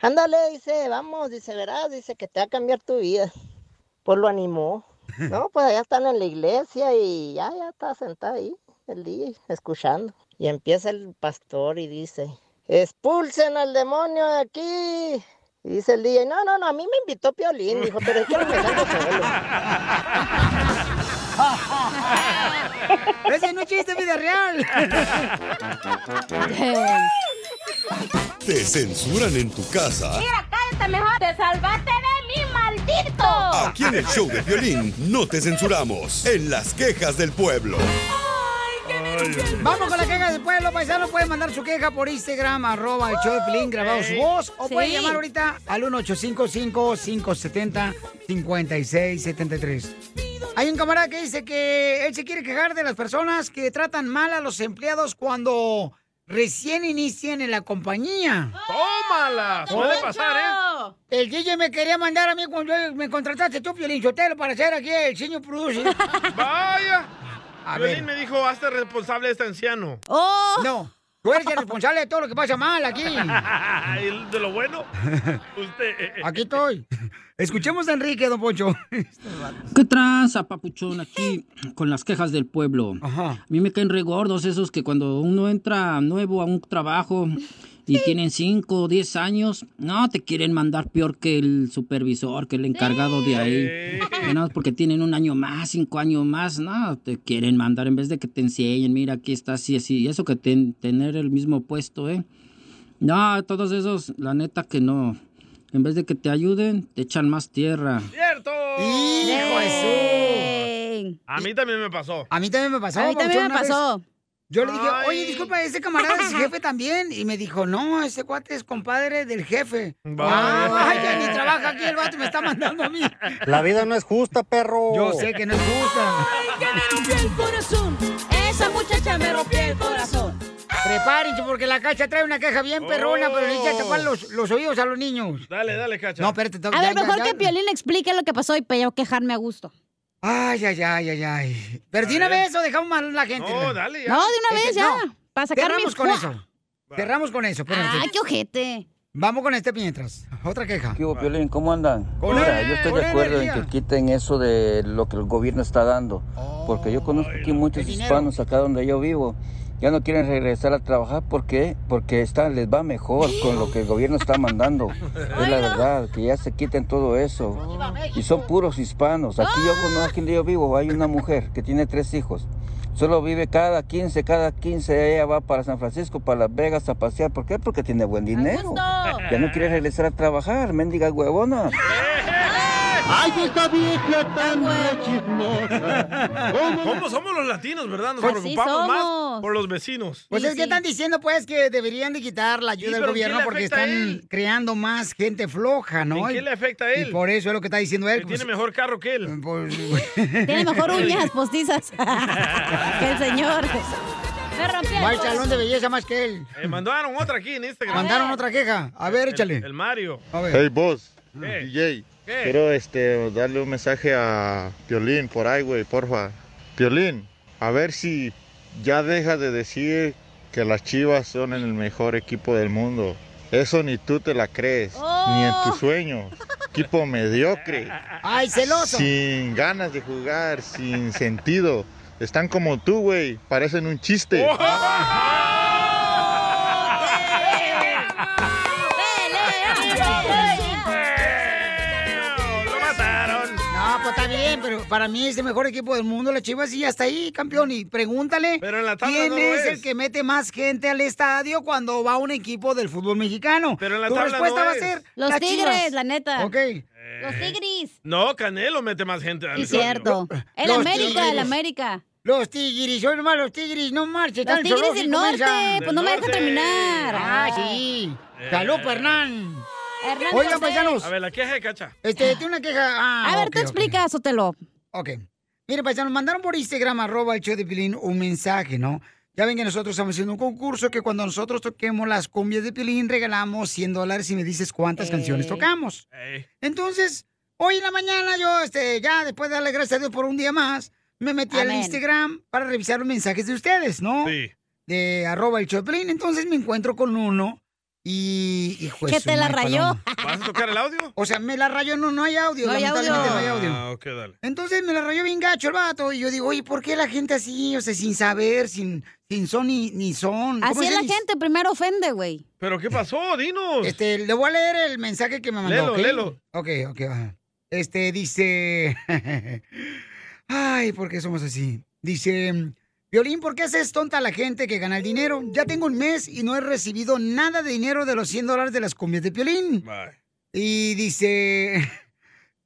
Ándale, dice, vamos, dice, verás, dice que te va a cambiar tu vida. Pues lo animó. No, pues allá están en la iglesia y ya, ya está sentado ahí el día escuchando. Y empieza el pastor y dice, expulsen al demonio de aquí. Y dice el DJ, no, no, no, a mí me invitó Piolín, dijo, pero es que no me salgo solo. Ese no es chiste, vida real. ¿Te censuran en tu casa? cállate mejor. Te salvaste de mí, maldito. Aquí en el show de violín no te censuramos. En las quejas del pueblo. Vamos con la queja del pueblo, paisano. Pueden mandar su queja por Instagram, arroba el show de Pilín, grabado su voz. O Sí. pueden llamar ahorita al 1855-570-5673. Hay un camarada que dice que él se quiere quejar de las personas que tratan mal a los empleados cuando recién inician en la compañía. ¡Tómala! Suele pasar, ¿eh? El DJ me quería mandar a mí cuando me contrataste tú, Piolín Sotelo, para ser aquí el señor producer. ¡Vaya! A Violín ver. me dijo, hazte responsable de este anciano. ¡Oh! No. Tú eres el responsable de todo lo que pasa mal aquí. ¿Y de lo bueno? Usted. Aquí estoy. Escuchemos a Enrique, don Poncho. ¿Qué tranza, papuchón, aquí con las quejas del pueblo? A mí me caen regordos esos que cuando uno entra nuevo a un trabajo y tienen 5 o 10 años, no, te quieren mandar peor que el supervisor, que el encargado de ahí. Más porque tienen un año más, cinco años más, no, te quieren mandar en vez de que te enseñen, mira, aquí está así, así. Y eso que ten- tener el mismo puesto, ¿eh? No, todos esos, la neta que no. En vez de que te ayuden, te echan más tierra. ¡Cierto! ¡Hijo de su! A mí también me pasó. A mí también me pasó. A mí también me pasó. Yo le dije, Ay. oye, disculpa, ese camarada es jefe también. Y me dijo, no, ese cuate es compadre del jefe. Vaya. Ay, ya ni trabaja aquí el vato, me está mandando a mí. La vida no es justa, perro. Yo sé que no es justa. que me rompió el corazón. Esa muchacha me rompió el corazón. Prepárense porque la cacha trae una queja bien perrona, pero necesita tapar los, los oídos a los niños. Dale, dale, cacha. No, espérate. A ver, mejor que Piolín explique lo que pasó y para yo quejarme a gusto. Ay, ay, ay, ay, ay. ¿Pero de una vez o dejamos mal a la gente? No, dale ya. No, de una vez Este, ya. no. Para sacar Cerramos con eso. Cerramos con eso. espérate. Ay, qué ojete. Vamos con este mientras. Otra queja. ¿Qué hubo, Piolín? ¿Cómo andan? Mira, yo estoy de acuerdo en que quiten eso de lo que el gobierno está dando. Porque yo conozco aquí muchos hispanos acá donde yo vivo. Ya no quieren regresar a trabajar. ¿Por qué? Porque está, les va mejor con lo que el gobierno está mandando. Es la verdad, que ya se quiten todo eso. Y son puros hispanos. Aquí yo conozco, aquí donde yo vivo, hay una mujer que tiene tres hijos. Solo vive cada 15, cada 15 ella va para San Francisco, para Las Vegas a pasear. ¿Por qué? Porque tiene buen dinero. Ya no quiere regresar a trabajar, mendiga huevona. ¡Ay, esta vieja tan chismosa! ¿Cómo somos los latinos, verdad? Nos Pues sí preocupamos más por los vecinos. Pues es que están diciendo pues que deberían de quitar la ayuda Sí, del pero ¿en qué gobierno porque están creando más gente floja, ¿no? ¿En qué le afecta a él? Y por eso es lo que está diciendo él. Que pues, tiene mejor carro que él. Tiene mejor uñas postizas que el señor. Me el Va corazón. salón de belleza más que él. Eh, mandaron otra aquí en Instagram. Mandaron otra queja. A ver, échale. El, el Mario. A ver. Hey, boss, ¿Qué? DJ. ¿Qué? Quiero este, darle un mensaje a Piolín por ahí, güey, porfa. Piolín, a ver si ya deja de decir que las chivas son el mejor equipo del mundo. Eso ni tú te la crees, ni en tus sueños. Equipo mediocre, Ay, celoso. sin ganas de jugar, sin sentido. Están como tú, güey, parecen un chiste. ¡Lo para mí es el mejor equipo del mundo, las Chivas, y hasta ahí, campeón. Y pregúntale Pero en la tabla quién no es, es. el que mete más gente al estadio cuando va un equipo del fútbol mexicano. Pero en la tu tabla respuesta no va a ser Los tigres, Chivas. la neta. Ok. Los tigres. No, Canelo mete más gente al Sí, estadio. cierto. El Los América, tigres. el América. Los tigres, son nomás los tigres, no marchen. Los tigres del norte, pues no me dejan terminar. Ah, sí. Eh. Salud, Hernán. Hernán Oigan, paisanos. A ver, la queja de Cacha. Este, tiene una queja. Ah, A ver, ok, tú ok. explica, Sotelo. Ok. Mire, paisanos, mandaron por Instagram, arroba el show de Pilín, un mensaje, ¿no? Ya ven que nosotros estamos haciendo un concurso que cuando nosotros toquemos las cumbias de Pilín, regalamos 100 dólares y me dices cuántas canciones tocamos. Entonces, hoy en la mañana yo, este, ya después de darle gracias a Dios por un día más, me metí al. Instagram para revisar los mensajes de ustedes, ¿no? Sí. De arroba el show de Pilín. Entonces me encuentro con uno y... Hijo su te la rayó. ¿Vas a tocar el audio? O sea, me la rayó, no, no hay audio, No hay lamentablemente audio. no hay audio. Ah, ok, dale. Entonces me la rayó bien gacho el vato. Y yo digo, oye, ¿por qué la gente así? O sea, sin saber, sin, sin son ni, ni son. ¿Cómo Así es la gente, primero ofende, güey. ¿Pero qué pasó? Dinos. Este, le voy a leer el mensaje que me mandó. Léelo, ¿ok? léelo. Ok, ok, va. Este dice. Ay, ¿por qué somos así? Dice. Violín, ¿por qué haces tonta a la gente que gana el dinero? Ya tengo un mes y no he recibido nada de dinero de los 100 dólares de las cumbias de Piolín. Bye. Y dice,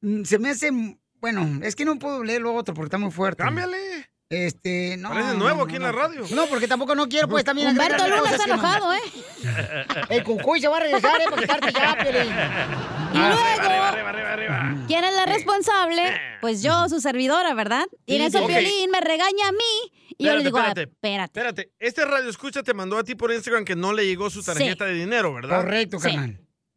se me hace, bueno, es que no puedo leer lo otro porque está muy fuerte. Cámbiale. Este, no. Pareces no, nuevo no, aquí en no. la radio. No, porque tampoco no quiero, pues también. Humberto Luna está no- enojado, ¿eh? El cucuy se va a regresar, ¿eh? Para quitarte ya, Piolín. Y luego, Arriba, arriba, arriba, arriba. ¿quién es la responsable? Pues yo, su servidora, ¿verdad? Y en eso sí. Ok. Piolín me regaña a mí. Y yo le digo, ah, espérate. espérate. Espérate, este radio escucha te mandó a ti por Instagram que no le llegó su tarjeta de dinero, ¿verdad? Correcto, Sí.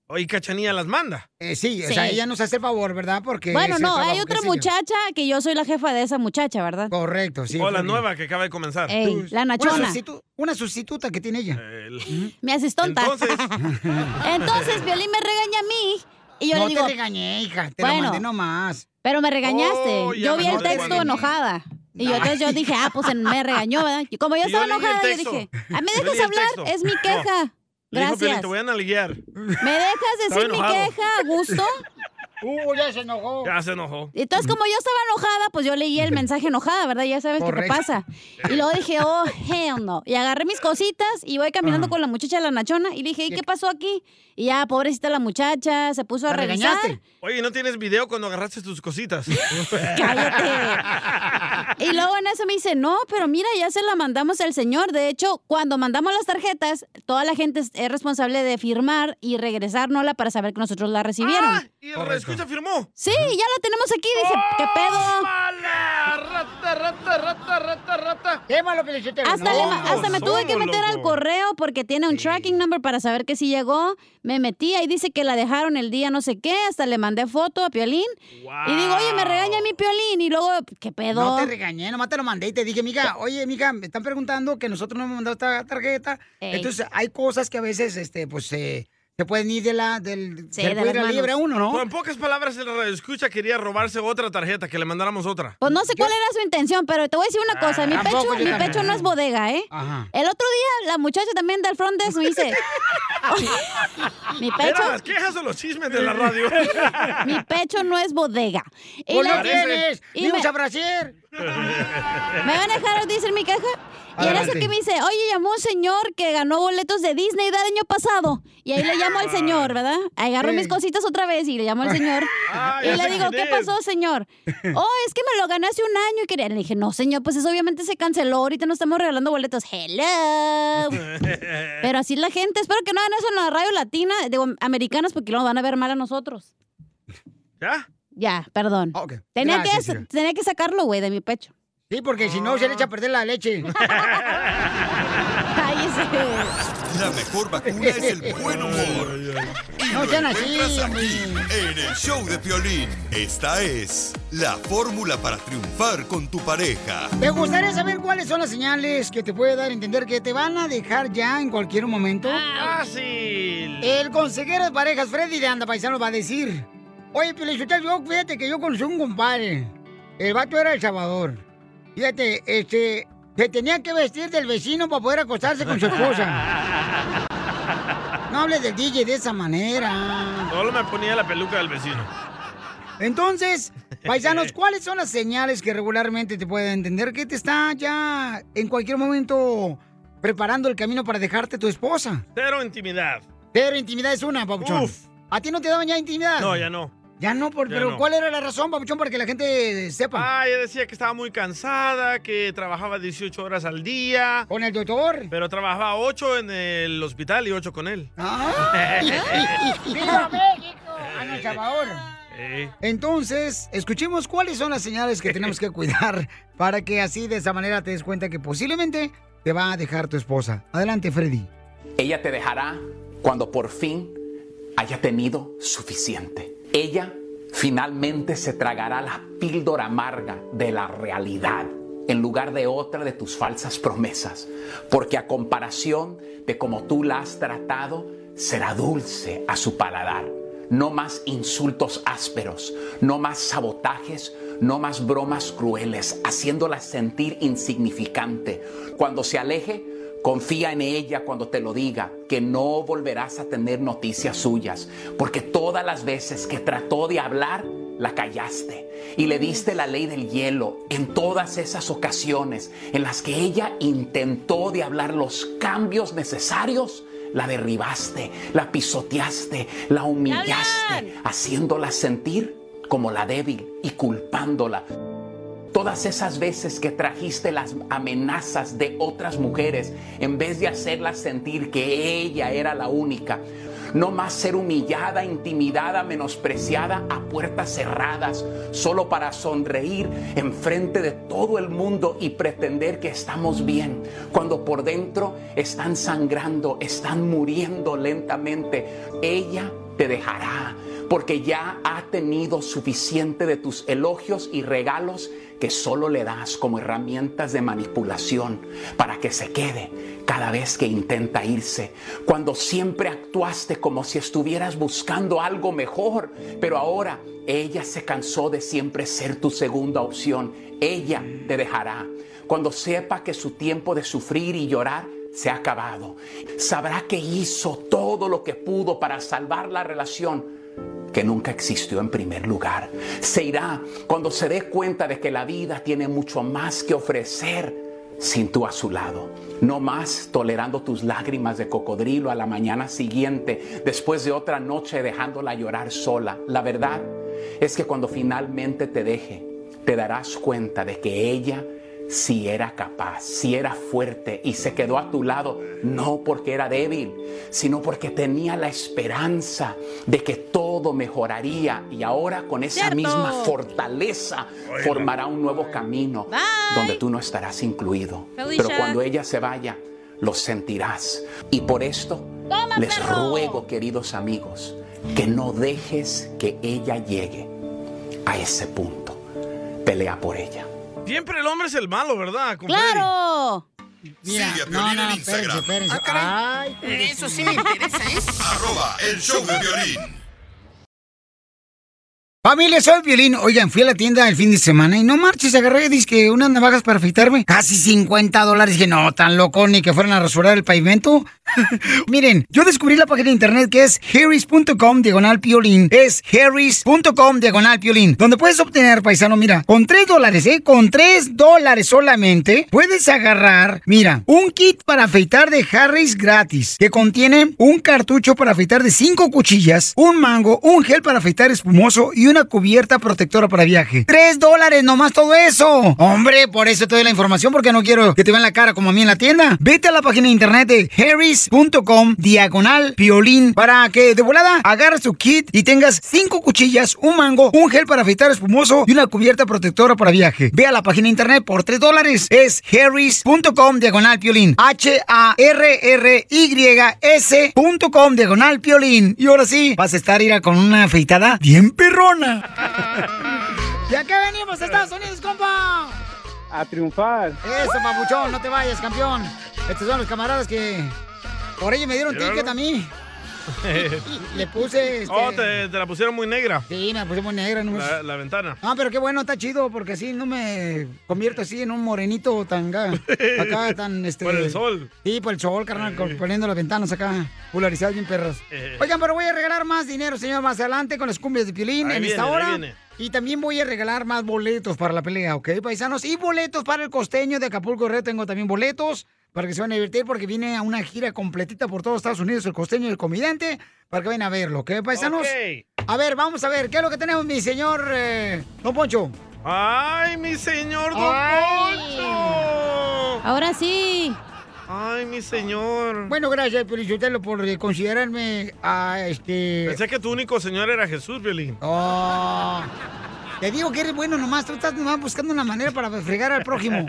Carnal. Y Cachanía las manda. Eh, sí, o sea, ella nos hace el favor, ¿verdad? Porque Bueno, no, hay otra muchacha que yo soy la jefa de esa muchacha, ¿verdad? Correcto, sí. o la nueva que acaba de comenzar. Ey, la Una, nachona. sustitu- una sustituta que tiene ella. Me haces tonta. Entonces, Entonces, Violín me regaña a mí. Y yo no le digo, te regañé, hija. Te lo Bueno. mandé nomás. pero me regañaste. Oh, yo vi el texto enojada. Y yo, entonces yo dije, ah, pues me regañó, ¿verdad? Y como yo Y estaba enojada, yo dije, ah, ¿me Yo dejas hablar? Es mi No. Queja. le dijo Gracias. te voy a nalguear. ¿Me dejas decir mi queja a gusto? Uh, ya se enojó. Ya se enojó. Entonces, como yo estaba enojada, pues yo leí el mensaje enojada, ¿verdad? Ya sabes qué Correcto. pasa. Y luego dije, oh, hell no. Y agarré mis cositas y voy caminando con la muchacha de la nachona y dije, ¿y qué pasó aquí? Y ya, pobrecita la muchacha, se puso a ¿La revisar. Oye, ¿no tienes video cuando agarraste tus cositas? Y luego en eso me dice, no, pero mira, ya se la mandamos al señor. De hecho, cuando mandamos las tarjetas, toda la gente es es responsable de firmar y regresárnosla para saber que nosotros la recibieron. Ah, ¿Y el escucha firmó? Sí, ya la tenemos aquí. Dije, ¿qué pedo? Rata, rata, rata, rata, rata. Quémalo. Hasta, le ma- hasta me tuve que meter al correo porque tiene un tracking number para saber que sí llegó. Me metí, ahí dice que la dejaron el día no sé qué. Hasta le mandé foto a Piolín. Y digo, oye, me regaña mi Piolín. Y luego, ¿qué pedo? No te regañé, nomás te lo mandé y te dije, mija, oye, mija, me están preguntando que nosotros no hemos mandado esta tarjeta. Ey. Entonces, hay cosas que a veces, este, pues, se se pueden ir de la, del, Sí, de puede las ir a manos. libre a uno, ¿no? Pues, en pocas palabras, el escucha quería robarse otra tarjeta, que le mandáramos otra. Pues no sé cuál era su intención, pero te voy a decir una cosa. Mi Ah, pecho, mi también. pecho no es bodega, ¿eh? Ajá. El otro día, la muchacha también del front desk me dice... mi pecho... ¿Eran las quejas o los chismes de la radio? Mi pecho no es bodega. Y Pues la- no tienes, y ni me- un sabrasier. ¿Me van a dejar decir mi queja? Y en eso que me dice, oye, llamó un señor que ganó boletos de Disney del año pasado. Y ahí le llamo al señor, ¿verdad? Agarro mis cositas otra vez y le llamo al señor. Ah, y le digo, ¿qué es". pasó, señor? Oh, es que me lo gané hace un año y quería. Le dije, no, señor, pues eso obviamente se canceló. Ahorita no estamos regalando boletos. Hello. Pero así la gente. Espero que no hagan eso en la radio latina, digo, americanas, porque luego van a ver mal a nosotros. ¿Ya? Ya, perdón. Tenía, Gracias, que, tenía que sacarlo, güey, de mi pecho. Sí, porque si no, se le echa a perder la leche. La mejor vacuna es el buen humor. Y No sean así, aquí, en el show de Piolín. Esta es la fórmula para triunfar con tu pareja. ¿Te gustaría saber cuáles son las señales que te puede dar a entender que te van a dejar ya en cualquier momento? ¡Fácil! El consejero de parejas, Freddy de Anda Paisano, va a decir: Oye, Pelichotel, yo fíjate que yo conocí un compadre. El vato era El Salvador. Fíjate, este. Se tenía que vestir del vecino para poder acostarse con su esposa. No hables del DJ de esa manera. Solo me ponía la peluca del vecino. Entonces, paisanos, ¿cuáles son las señales que regularmente te pueden entender que te está ya en cualquier momento preparando el camino para dejarte tu esposa? Cero intimidad. Pero intimidad es una, Papuchón. Uf. ¿A ti no te daban ya intimidad? No, ya no. Ya no, por- Ya pero no. ¿cuál era la razón, Papuchón, para que la gente sepa? Ah, ella decía que estaba muy cansada, que trabajaba 18 horas al día. ¿Con el doctor? Pero trabajaba 8 en el hospital y 8 con él. ¡Viva México! ¡A Salvador! Eh, Entonces, escuchemos cuáles son las señales que tenemos que cuidar para que así de esa manera te des cuenta que posiblemente te va a dejar tu esposa. Adelante, Freddy. Ella te dejará cuando por fin haya tenido suficiente. Ella finalmente se tragará la píldora amarga de la realidad en lugar de otra de tus falsas promesas. Porque a comparación de como tú la has tratado, será dulce a su paladar. No más insultos ásperos, no más sabotajes, no más bromas crueles, haciéndola sentir insignificante. Cuando se aleje, Confía en ella cuando te lo diga, que no volverás a tener noticias suyas, porque todas las veces que trató de hablar, la callaste y le diste la ley del hielo en todas esas ocasiones en las que ella intentó de hablar los cambios necesarios. La derribaste, la pisoteaste, la humillaste, haciéndola sentir como la débil y culpándola. Todas esas veces que trajiste las amenazas de otras mujeres en vez de hacerlas sentir que ella era la única. No más ser humillada, intimidada, menospreciada a puertas cerradas, solo para sonreír en frente de todo el mundo y pretender que estamos bien, cuando por dentro están sangrando, están muriendo lentamente. Ella te dejará, porque ya ha tenido suficiente de tus elogios y regalos que solo le das como herramientas de manipulación para que se quede cada vez que intenta irse, cuando siempre actuaste como si estuvieras buscando algo mejor, pero ahora ella se cansó de siempre ser tu segunda opción, ella te dejará. Cuando sepa que su tiempo de sufrir y llorar se ha acabado, sabrá que hizo todo lo que pudo para salvar la relación que nunca existió en primer lugar. Se irá cuando se dé cuenta de que la vida tiene mucho más que ofrecer sin tú a su lado. No más tolerando tus lágrimas de cocodrilo a la mañana siguiente, después de otra noche dejándola llorar sola. La verdad es que cuando finalmente te deje, te darás cuenta de que ella si era capaz, si era fuerte y se quedó a tu lado, no porque era débil, sino porque tenía la esperanza de que todo mejoraría y ahora con esa Cierto. misma fortaleza formará un nuevo camino Bye. donde tú no estarás incluido. Felicia. Pero cuando ella se vaya, lo sentirás. Y por esto Toma, les perro. ruego, queridos amigos, que no dejes que ella llegue a ese punto. Pelea por ella. Siempre el hombre es el malo, ¿verdad? compadre? ¡Claro! Mira, Sigue a no, Piolín no, en espérense, Instagram. espérense. Ah, Ay, Eso sí me interesa, ¿eh? Arroba el show de violín. Familia, soy Violín. Oigan, fui a la tienda el fin de semana y no marches, agarré, que unas navajas para afeitarme. Casi 50 dólares. Dije, no, tan loco, ni que fueran a rasurar el pavimento. Miren, yo descubrí la página de internet que es harris.com diagonal piolín. Es harris.com diagonal piolín. Donde puedes obtener, paisano, mira, con 3 dólares, ¿eh? Con 3 dólares solamente, puedes agarrar, mira, un kit para afeitar de Harris gratis. Que contiene un cartucho para afeitar de 5 cuchillas, un mango, un gel para afeitar espumoso y una cubierta protectora para viaje. 3 dólares nomás todo eso. Hombre, por eso te doy la información porque no quiero que te vean la cara como a mí en la tienda. Vete a la página de internet de harris.com diagonal piolín para que de volada agarres tu kit y tengas 5 cuchillas, un mango, un gel para afeitar espumoso y una cubierta protectora para viaje. Ve a la página de internet por 3 dólares. Es harris.com diagonal piolín. H-A-R-R-Y-S.com diagonal piolín. Y ahora sí, vas a estar ira con una afeitada bien perrona. ¿Y acá venimos a Estados Unidos, compa? A triunfar. Eso, papuchón, no te vayas, campeón. Estos son los camaradas que por ellos me dieron ticket a mí. Le puse. Este... Oh, te, te la pusieron muy negra. Sí, me la puse muy negra. No, La, la ventana. No, pero qué bueno, está chido, porque así no me convierto así en un morenito tan acá, tan este. Por el sol. Sí, por el sol, carnal, poniendo las ventanas acá, polarizadas bien perras. Eh. Oigan, pero voy a regalar más dinero, señor, más adelante con las cumbias de Piolín Ahí en esta viene, hora. Y también voy a regalar más boletos para la pelea, ¿ok, paisanos? Y boletos para el costeño de Acapulco Red. Tengo también boletos para que se van a divertir porque viene a una gira completita por todos Estados Unidos, el costeño y el comediante, para que vayan a verlo, ¿ok, paisanos? Ok. A ver, vamos a ver, ¿qué es lo que tenemos, mi señor eh, Don Poncho? ¡Ay, mi señor Don Ay. Poncho! Ahora sí. ¡Ay, mi señor! Bueno, gracias, Pelichotelo, por eh, considerarme a este... Pensé que tu único señor era Jesús, Violín. Oh, te digo que eres bueno nomás, tú estás nomás buscando una manera para fregar al prójimo.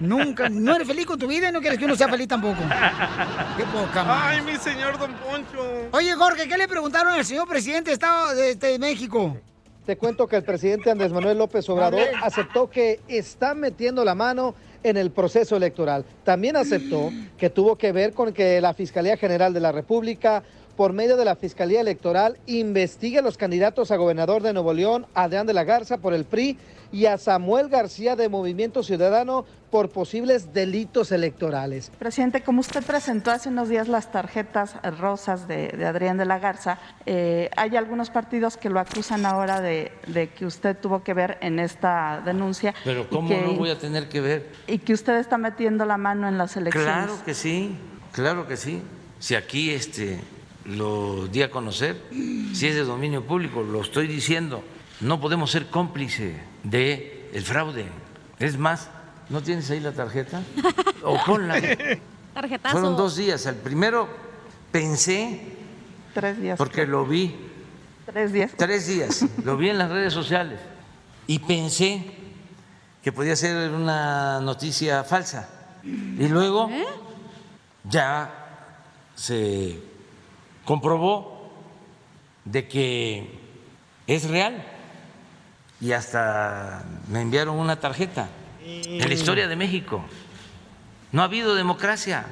Nunca, no eres feliz con tu vida y no quieres que uno sea feliz tampoco. Qué poca madre. ¡Ay, mi señor Don Poncho! Oye, Jorge, ¿qué le preguntaron al señor presidente de Estado de, de México? Te cuento que el presidente Andrés Manuel López Obrador aceptó que está metiendo la mano en el proceso electoral. También aceptó que tuvo que ver con que la Fiscalía General de la República, por medio de la Fiscalía Electoral, investigue a los candidatos a gobernador de Nuevo León, Adrián de la Garza por el PRI y a Samuel García de Movimiento Ciudadano por posibles delitos electorales. Presidente, como usted presentó hace unos días las tarjetas rosas de, de Adrián de la Garza, eh, hay algunos partidos que lo acusan ahora de, de que usted tuvo que ver en esta denuncia. Pero ¿cómo que- no voy a tener que ver? Y que usted está metiendo la mano en las elecciones. Claro que sí, claro que sí. Si aquí este lo di a conocer, si es de dominio público, lo estoy diciendo, no podemos ser cómplice de el fraude. Es más, ¿no tienes ahí la tarjeta? O ponla. Tarjetazo. Fueron dos días. El primero pensé, Tres días. porque lo vi Tres días. tres días, lo vi en las redes sociales y pensé que podía ser una noticia falsa. Y luego ya se comprobó de que es real. Y hasta me enviaron una tarjeta. En la historia de México no ha habido democracia.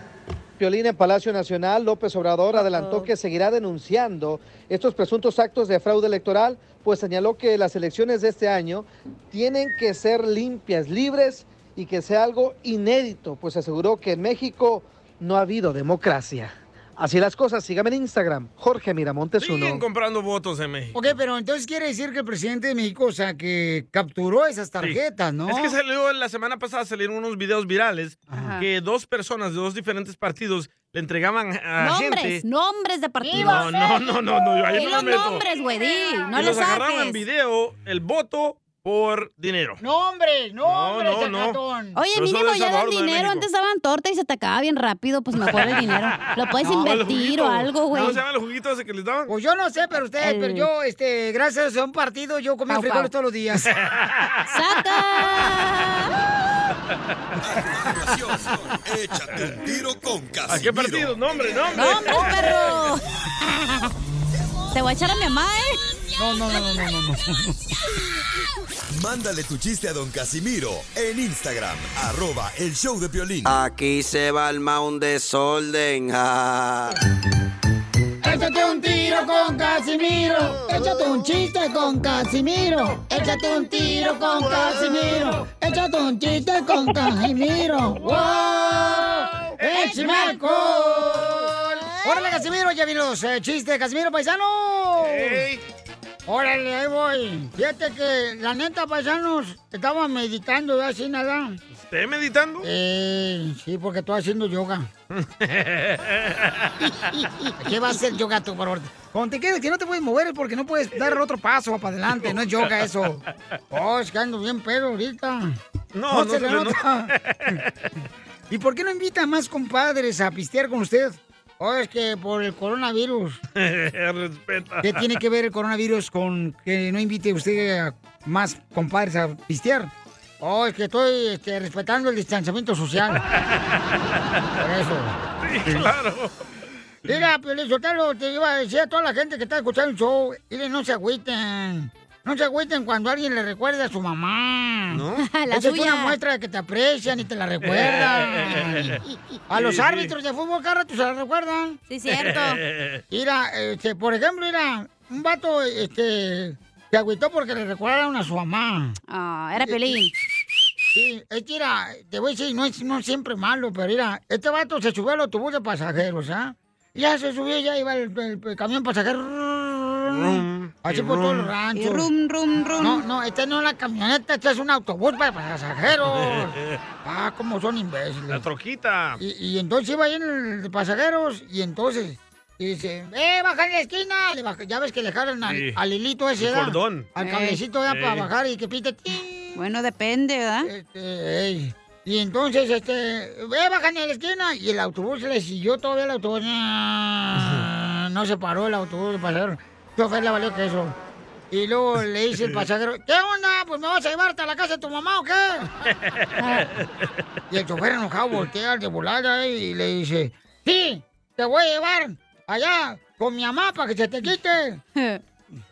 Piolín en Palacio Nacional, López Obrador adelantó que seguirá denunciando estos presuntos actos de fraude electoral, pues señaló que las elecciones de este año tienen que ser limpias, libres y que sea algo inédito, pues aseguró que en México no ha habido democracia. Así las cosas, sígame en Instagram, Jorge Miramontes uno. Siguen comprando votos en México. Ok, pero entonces quiere decir que el presidente de México, o sea, que capturó esas tarjetas, ¿no? Es que salió la semana pasada salieron unos videos virales que dos personas de dos diferentes partidos le entregaban a Nombres, gente. nombres de partidos. No, no, no, no, no, yo ahí no los me meto. nombres, güey, di, no y los agarraban en video el voto por dinero. ¡Nombres! ¡Nombres, no, Zacatón! Oye, Yo soy mínimo ya dan dinero, antes daban torta y se te acababa bien rápido, pues mejor el dinero. Lo puedes No, invertir o algo, güey. ¿Cómo se llama el juguito ese que les daban? Pues yo no sé, pero ustedes, El- pero yo, este, gracias a un partido, yo comía Pau, frijoles pau. todos los días. Échate un tiro con Casimiro. ¿A qué partido? Nombre, nombre. ¡Nombres, perro! Te voy a echar a mi mamá, ¿eh? No, no, no, no, no, no. Mándale tu chiste a don Casimiro en Instagram, arroba el show de Piolín. Aquí se va el un desorden. Échate un tiro con Casimiro. Échate un chiste con Casimiro. Échate un tiro con Casimiro. Échate un chiste con Casimiro. ¡Wow! ¡Échame alcohol! ¡Órale, Casimiro! Ya vienen los eh, chistes Casimiro, paisano. Órale, ahí voy. Fíjate que, la neta, paisanos, estaba meditando ya así nada. ¿Esté meditando? Eh, sí, porque estoy haciendo yoga. ¿Qué va a hacer yoga tú, por favor? Cuando te quedes que no te puedes mover porque no puedes dar otro paso para adelante. No es yoga eso. Oh, es que ando bien pedo ahorita. No, no se se le le nota. ¿Y por qué no invita a más compadres a pistear con usted? Oh, es que por el coronavirus. Respeta. ¿Qué tiene que ver el coronavirus con que no invite usted a más compadres a pistear? Oh, es que estoy este, respetando el distanciamiento social. Por eso. Sí, claro. Mira, Pelizotelo, te iba a decir a toda la gente que está escuchando el show, dile, no se agüiten. No se agüiten cuando alguien le recuerda a su mamá. ¿No? La Esa es una muestra de que te aprecian y te la recuerdan. A los árbitros de fútbol cada rato se la recuerdan. Sí, cierto. Mira, este, por ejemplo, mira, un vato, este, se agüitó porque le recordaron a su mamá. Ah, era Pelín. Sí, es que mira, te voy a decir, no es no siempre malo, pero mira, este vato se subió al autobús de pasajeros, ¿ah? Ya se subió, ya iba el, el- el camión pasajero. Así por los ranchos. Y rum, rum, rum. No, no, esta no es la camioneta, este es un autobús para pasajeros. Ah, cómo son imbéciles. La troquita. Y, y entonces iba ahí en el de pasajeros y entonces y dice, ¡eh, baja en la esquina! Le baja- ya ves que le jalan al, Sí. al hilito ese, El ¿verdad? cordón. Al Ey. cablecito ya para bajar y que pite. Bueno, depende, ¿verdad? Este, ey. Y entonces, este, ¡eh, baja en la esquina! Y el autobús le siguió todavía el autobús. No se paró el autobús de chofer le valió que eso. Y luego le dice el pasajero, ¿qué onda? Pues me vas a llevarte a la casa de tu mamá o qué? Y el chofer enojado voltea de volada eh, y le dice, sí, te voy a llevar allá con mi mamá para que se te quite.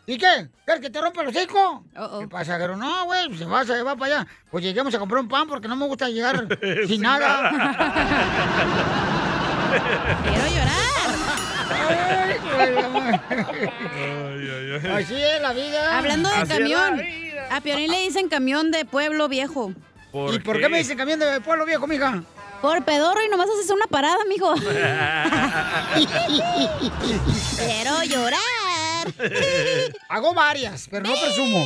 ¿Y qué? ¿Quieres que te rompa el hocico? El pasajero, no, güey, se vas a llevar para allá. Pues lleguemos a comprar un pan porque no me gusta llegar sin, Sin nada. Quiero llorar. Así es la vida. Hablando de camión, a Pionín le dicen camión de pueblo viejo. ¿Y por qué me dicen camión de pueblo viejo, mija? Por pedorro y nomás haces una parada, mijo. Quiero llorar. Hago varias, pero no presumo.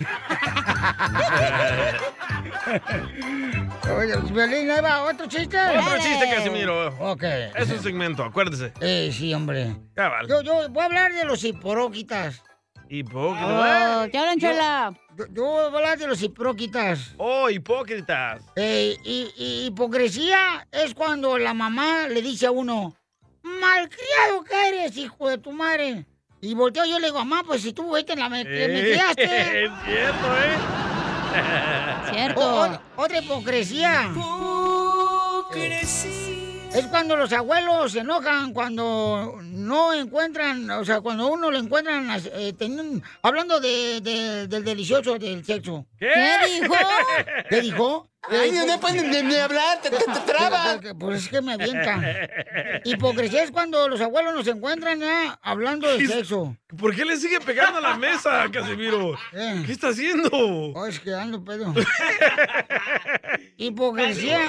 Oye, Violín, ahí va, ¿otro chiste? Otro chiste, Casimiro. Ok. Es un segmento, acuérdese. Eh, sí, hombre. Cabal. Yo, yo voy a hablar de los hipócritas. Hipócrita. Oh, ¿qué hablan, Chela? Yo, yo voy a hablar de los hipócritas. Oh, hipócritas. Eh, y, y hipocresía es cuando la mamá le dice a uno, malcriado que eres, hijo de tu madre. Y volteo yo y le digo, mamá, pues si tú fuiste la me, que me criaste. Es cierto, ¿eh? O- o- otra hipocresía. Es cuando los abuelos se enojan, cuando no encuentran, o sea, cuando uno lo encuentran eh, teniendo- hablando de, de- del delicioso del sexo. ¿Qué? ¿Qué dijo? ¿Qué dijo? Ay, no pueden ni- ni hablar, te- te- te trabas. Pues es que me avienta. Hipocresía es cuando los abuelos nos encuentran ya hablando de sexo. ¿Por qué le sigue pegando a la mesa, Casimiro? ¿Qué está haciendo? Oh, es que ando pedo. Hipocresía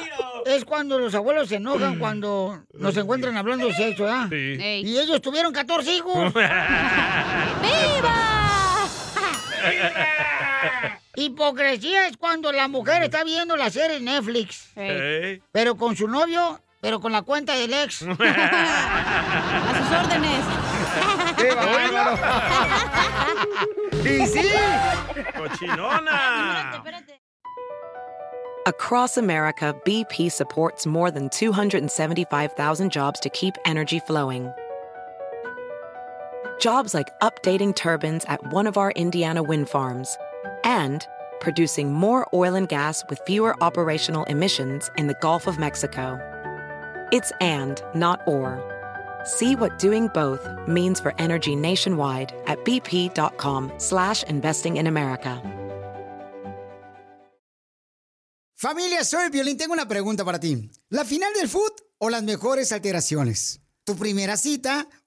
es cuando los abuelos se enojan cuando nos encuentran hablando de sexo, ¿ah? Sí. Y ellos tuvieron 14 hijos. Hipocresía es cuando la mujer está viendo la serie en Netflix. Pero con su novio, pero con la cuenta del ex. A sus órdenes. ¡Qué bárbaro! ¡Y sí! ¡Cochinona! Across America, BP supports more than 275,000 jobs to keep energy flowing. Jobs like updating turbines at one of our Indiana wind farms and producing more oil and gas with fewer operational emissions in the Gulf of Mexico. It's and, not or. See what doing both means for energy nationwide at bp.com slash investing in America. Familia, soy Violín. Tengo una pregunta para ti. ¿La final del foot o las mejores alteraciones? ¿Tu primera cita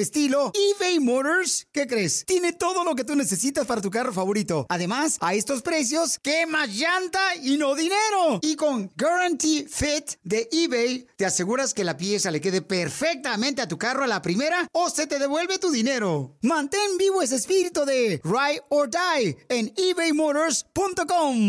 estilo, eBay Motors, ¿qué crees? Tiene todo lo que tú necesitas para tu carro favorito. Además, a estos precios, ¿qué más llanta y no dinero? Y con Guarantee Fit de eBay, te aseguras que la pieza le quede perfectamente a tu carro a la primera o se te devuelve tu dinero. Mantén vivo ese espíritu de Ride or Die en ebaymotors.com.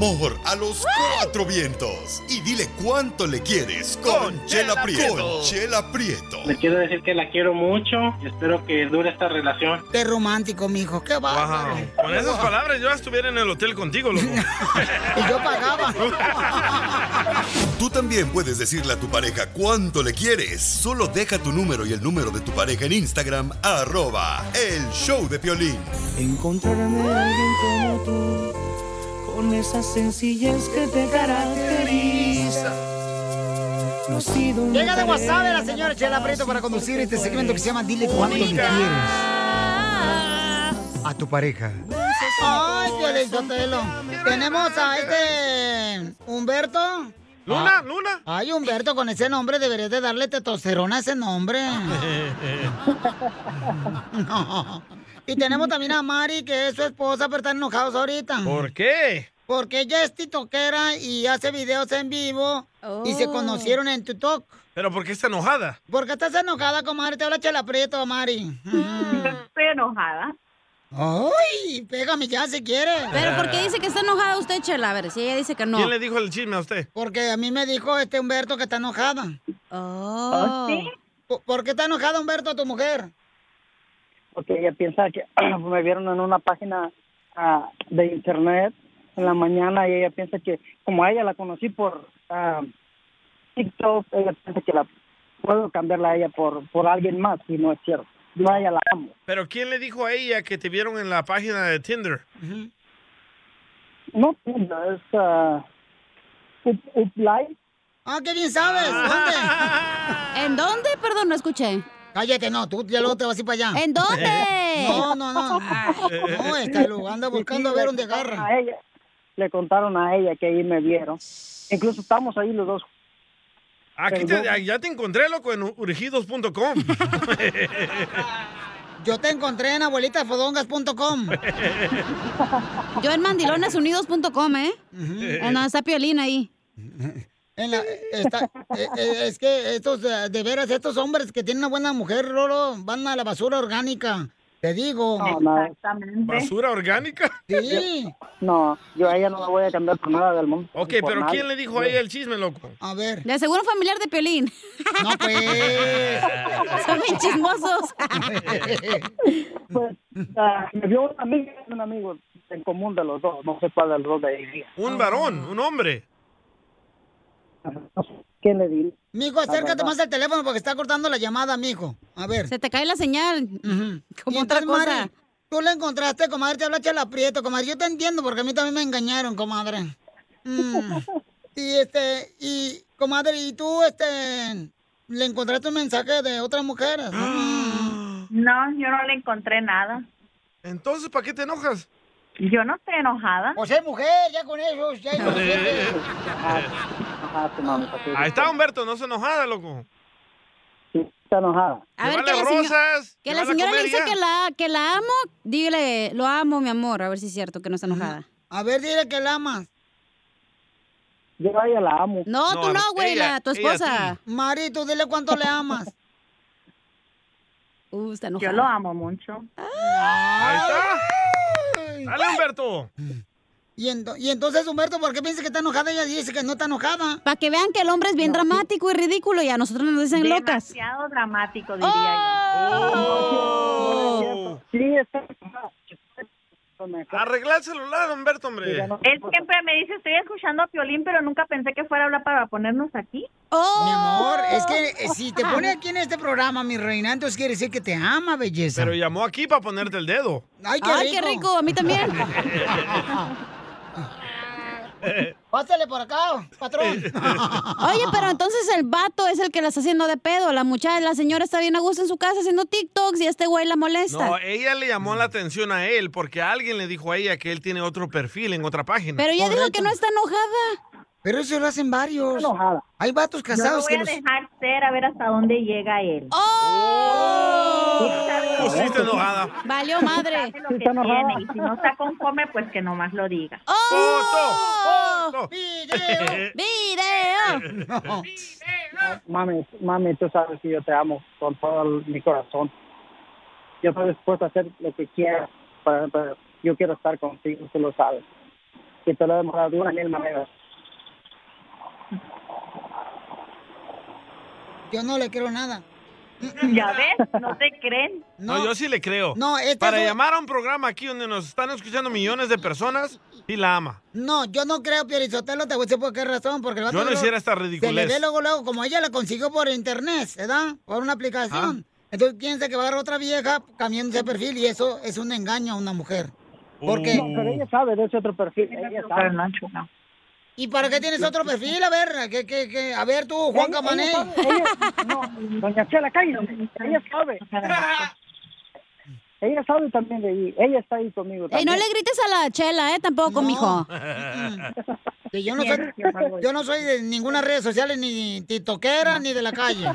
Amor a los cuatro vientos y dile cuánto le quieres con Chela Prieto. Con Chela Prieto. Le quiero decir que la quiero mucho y espero que dure esta relación. Qué romántico, mijo, qué bárbaro. Wow. Con esas palabras yo estuviera en el hotel contigo, loco. Y yo pagaba. Tú también puedes decirle a tu pareja cuánto le quieres. Solo deja tu número y el número de tu pareja en Instagram, arroba el show de Piolín. Encontrarme a alguien como tú, con esa sencillez que te caracteriza. No ha sido Llega de WhatsApp la señora Chela Prieto para conducir este segmento que se llama Dile cuánto le quieres a tu pareja. Ay, Piolín Sotelo. Tenemos a este Humberto. Luna, Ah. Luna. Ay, Humberto, con ese nombre deberías de darle testosterona a ese nombre. No. Y tenemos también a Mari, que es su esposa, pero están enojados ahorita. ¿Por qué? Porque ella es tiktokera y hace videos en vivo y se Oh. conocieron en TikTok. ¿Pero por qué está enojada? ¿Por qué estás enojada, comadre? Te habla Chela Prieto, Mari. Estoy enojada. ¡Ay! Pégame ya si quieres. Pero ¿por qué dice que está enojada usted, Chela? A ver, si ella dice que no. ¿Quién le dijo el chisme a usted? Porque a mí me dijo este Humberto que está enojada. Oh. ¿Sí? ¿Por- ¿Por qué está enojada, Humberto, tu mujer? Porque ella piensa que me vieron en una página ah, de internet en la mañana y ella piensa que, como a ella la conocí por ah, TikTok, ella piensa que la puedo cambiarla a ella por, por alguien más y no es cierto. Yo a ella la amo. Pero ¿quién le dijo a ella que te vieron en la página de Tinder? No, es uh, Up, Uplight. Ah, qué bien sabes. ¿Dónde? ¿En dónde? Perdón, no escuché. Cállate, no, tú ya luego te vas a ir para allá. ¿En dónde? No, no, no. No, está anda buscando a ver dónde agarra. A ella, le contaron a ella que ahí me vieron. Incluso estamos ahí los dos. Aquí te- ya te encontré, loco, en urgidos.com. Yo te encontré en abuelitasfodongas.com. Yo en mandilonesunidos.com, ¿eh? En donde está Piolín ahí. En la- está- eh, eh, es que estos, eh, de veras, estos hombres que tienen una buena mujer, Rolo, van a la basura orgánica. Te digo. Exactamente. ¿Basura orgánica? Sí. No, yo a ella no la voy a cambiar por nada del mundo. Ok, Por pero nadie. ¿quién le dijo a ella el chisme, loco? A ver. De seguro familiar de Piolín. No, pues. Son bien chismosos. Pues, ah, me vio un amigo, un amigo en común de los dos. No sé cuál de los dos de ella. Un varón, un hombre. ¿Quién le diré? Mijo, acércate más al teléfono porque está cortando la llamada, mijo. A ver. Se te cae la señal. Como otra cosa. Tú la encontraste, comadre, te habla Chela Prieto, comadre. Yo te entiendo porque a mí también me engañaron, comadre. Mm. Y este, y, comadre, ¿y tú, este, le encontraste un mensaje de otras mujeres? No, yo no le encontré nada. Entonces, ¿para qué te enojas? Yo no estoy enojada. Pues es mujer, ya con eso, ya es Ahí está Humberto, no se enojada, loco. Está enojada. A ver, que la, seño- rosas. que la señora le dice ya. que la, que la amo. Dígale, lo amo, mi amor. A ver si es cierto que no está enojada. A ver, dile que la amas. Yo a ella la amo. No, tú no, güey, la- tu esposa. Mari, tú dile cuánto le amas. Uh, está Yo enojada. lo amo mucho. Ahí está. Dale, Humberto. Y, ento- y entonces, Humberto, ¿por qué piensas que está enojada? Ella dice que no está enojada. Para que vean que el hombre es bien dramático y ridículo y a nosotros nos dicen locas. Demasiado dramático, diría Oh. Sí, está Arregla el celular, Humberto, hombre. Él siempre me dice, estoy escuchando a Piolín, pero nunca pensé que fuera a hablar para ponernos aquí. Mi amor, es que eh, si te pone aquí en este programa, mi reina, entonces quiere decir que te ama, belleza. Pero llamó aquí para ponerte el dedo. Ay, qué Ay, rico. qué rico, a mí también. Pásale por acá, patrón. Oye, pero entonces el vato es el que la está haciendo de pedo. La muchacha, la señora está bien a gusto en su casa haciendo TikToks y este güey la molesta. No, ella le llamó la atención a él porque alguien le dijo a ella que él tiene otro perfil en otra página. Pero ella dijo que no está enojada. Pero eso lo hacen varios. Hay vatos Yo lo casados voy que a los... dejar ser a ver hasta dónde llega él. ¡Oh! Pusiste enojada. Valió madre. Lo que tiene, y si no está conforme, pues que nomás lo diga. ¡Oh! ¡Video! ¡Video! Mami, mami, tú sabes que yo te amo con todo mi corazón. Yo estoy dispuesto a hacer lo que quieras. Para, para- yo quiero estar contigo, tú lo sabes. Y te lo he demostrado de una mil maneras. Yo no le creo nada. ¿Ya ves? ¿No te creen? No, yo sí le creo. No, este Para es un- llamar a un programa aquí donde nos están escuchando millones de personas, sí la ama. No, yo no creo, Pierizotelo, te voy a decir por qué razón. Porque el vato Yo no luego- hiciera esta Se le ridiculez. ve luego, luego, como ella la consiguió por internet, ¿verdad? Por una aplicación. Entonces piensa que va a agarrar otra vieja cambiando ese perfil y eso es un engaño a una mujer. Porque... No, pero ella sabe de ese otro perfil. Ella sabe. ¿Y para qué tienes otro perfil? A ver, ¿qué, qué, qué? a ver tú, Juan Ella- Camané. ella sabe, ella- no, doña Chela, cállate. Ella sabe. Ella sabe también de ahí. Ella está ahí conmigo también. no le grites a la chela, ¿eh? Tampoco, mijo. Que yo no soy, yo no soy de ninguna red social, ni titoquera, ni de la calle.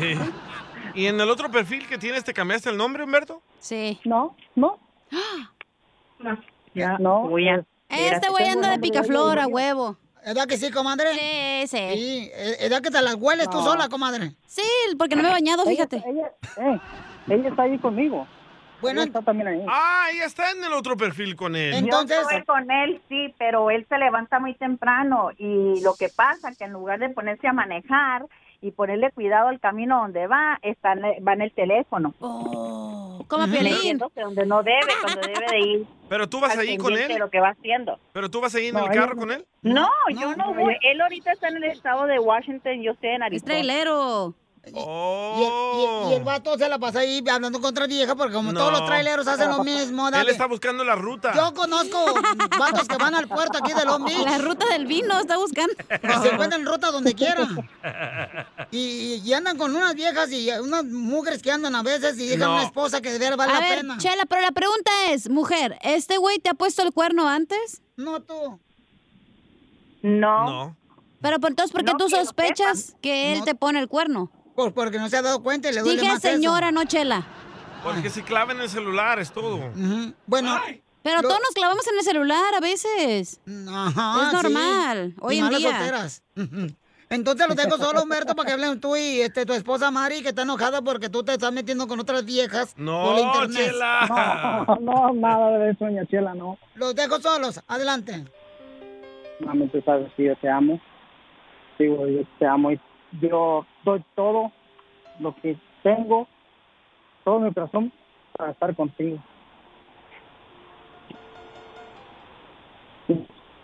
¿Y en el otro perfil que tienes te cambiaste el nombre, Humberto? Sí. No, no. Ya, No, voy a... Este güey anda de picaflor a huevo. ¿Edad que sí, comadre? Sí, sí. Sí, ¿edad que te las hueles tú sola, comadre? Sí, porque no me he bañado, fíjate. Ella, eh, ella está ahí conmigo. Bueno, ella está también ahí. Ah, ella está en el otro perfil con él. Yo estoy con él, sí, pero él se levanta muy temprano y lo que pasa que en lugar de ponerse a manejar y ponerle cuidado al camino donde va, está en- va en el teléfono. Oh, como Piolín. Donde no debe, cuando debe de ir. Pero tú vas ahí con él. de lo que va haciendo. Pero tú vas ahí en No, el carro no. con él. No, yo no voy. Él ahorita está en el estado de Washington, yo estoy en Es Arizona. Y, el, y- y el vato se la pasa ahí andando contra vieja porque como todos los traileros hacen lo mismo. Él está buscando la ruta. Yo conozco vatos que van al puerto aquí de Long Beach. La ruta del vino está buscando. Se encuentran ruta donde quiera. Y, y andan con unas viejas y unas mujeres que andan a veces y dejan No. una esposa que de veras vale A la ver, pena. Chela, pero la pregunta es, mujer, ¿este güey te ha puesto el cuerno antes? No, tú. No. No. Pero pues, entonces, ¿por qué No, tú sospechas que él No. te pone el cuerno? Pues porque no se ha dado cuenta y le duele Dije más eso. señora, no Chela. Porque si clavan el celular es todo. Bueno. Pero todos nos clavamos en el celular a veces. Ajá, es normal, sí. hoy Y en día. solteras. Entonces lo tengo solo, Humberto, para que hablen tú y este, tu esposa Mari, que está enojada porque tú te estás metiendo con otras viejas No, por la internet. Chela. No, no, nada de eso, doña Chela, no. Los dejo solos. Adelante. Mami, tú sabes que yo te amo. Digo, yo te amo y yo doy todo lo que tengo, todo mi corazón para estar contigo.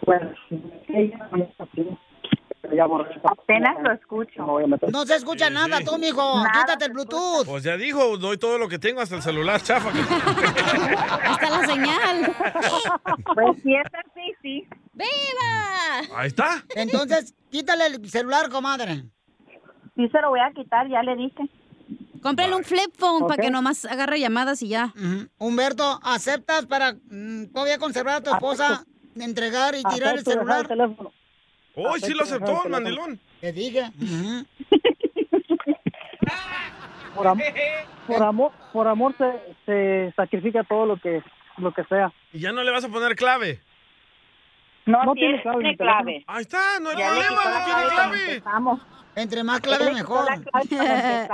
Bueno, Apenas lo escucho. No se escucha nada, tú, mijo. Nada Quítate el Bluetooth. Pues ya dijo, doy todo lo que tengo hasta el celular, chafa. Hasta la señal. Pues si es así, sí. ¡Viva! Ahí está. Entonces, quítale el celular, comadre. Sí se lo voy a quitar, ya le dije. Cómprale un flip phone para Ok. que nomás agarre llamadas y ya. Humberto, ¿aceptas para mm, todavía conservar a tu esposa, entregar y tirar el Acepto dejar celular? el teléfono. Hoy sí lo Acepto aceptó, el el mandilón. Te dije. Por, am- por amor, por amor se, se sacrifica todo lo que lo que sea. Y ya no le vas a poner clave. No, No tiene, tiene clave clave. Ahí está, no hay Ya problema, no tiene clave. Entre más clave, mejor. Eh.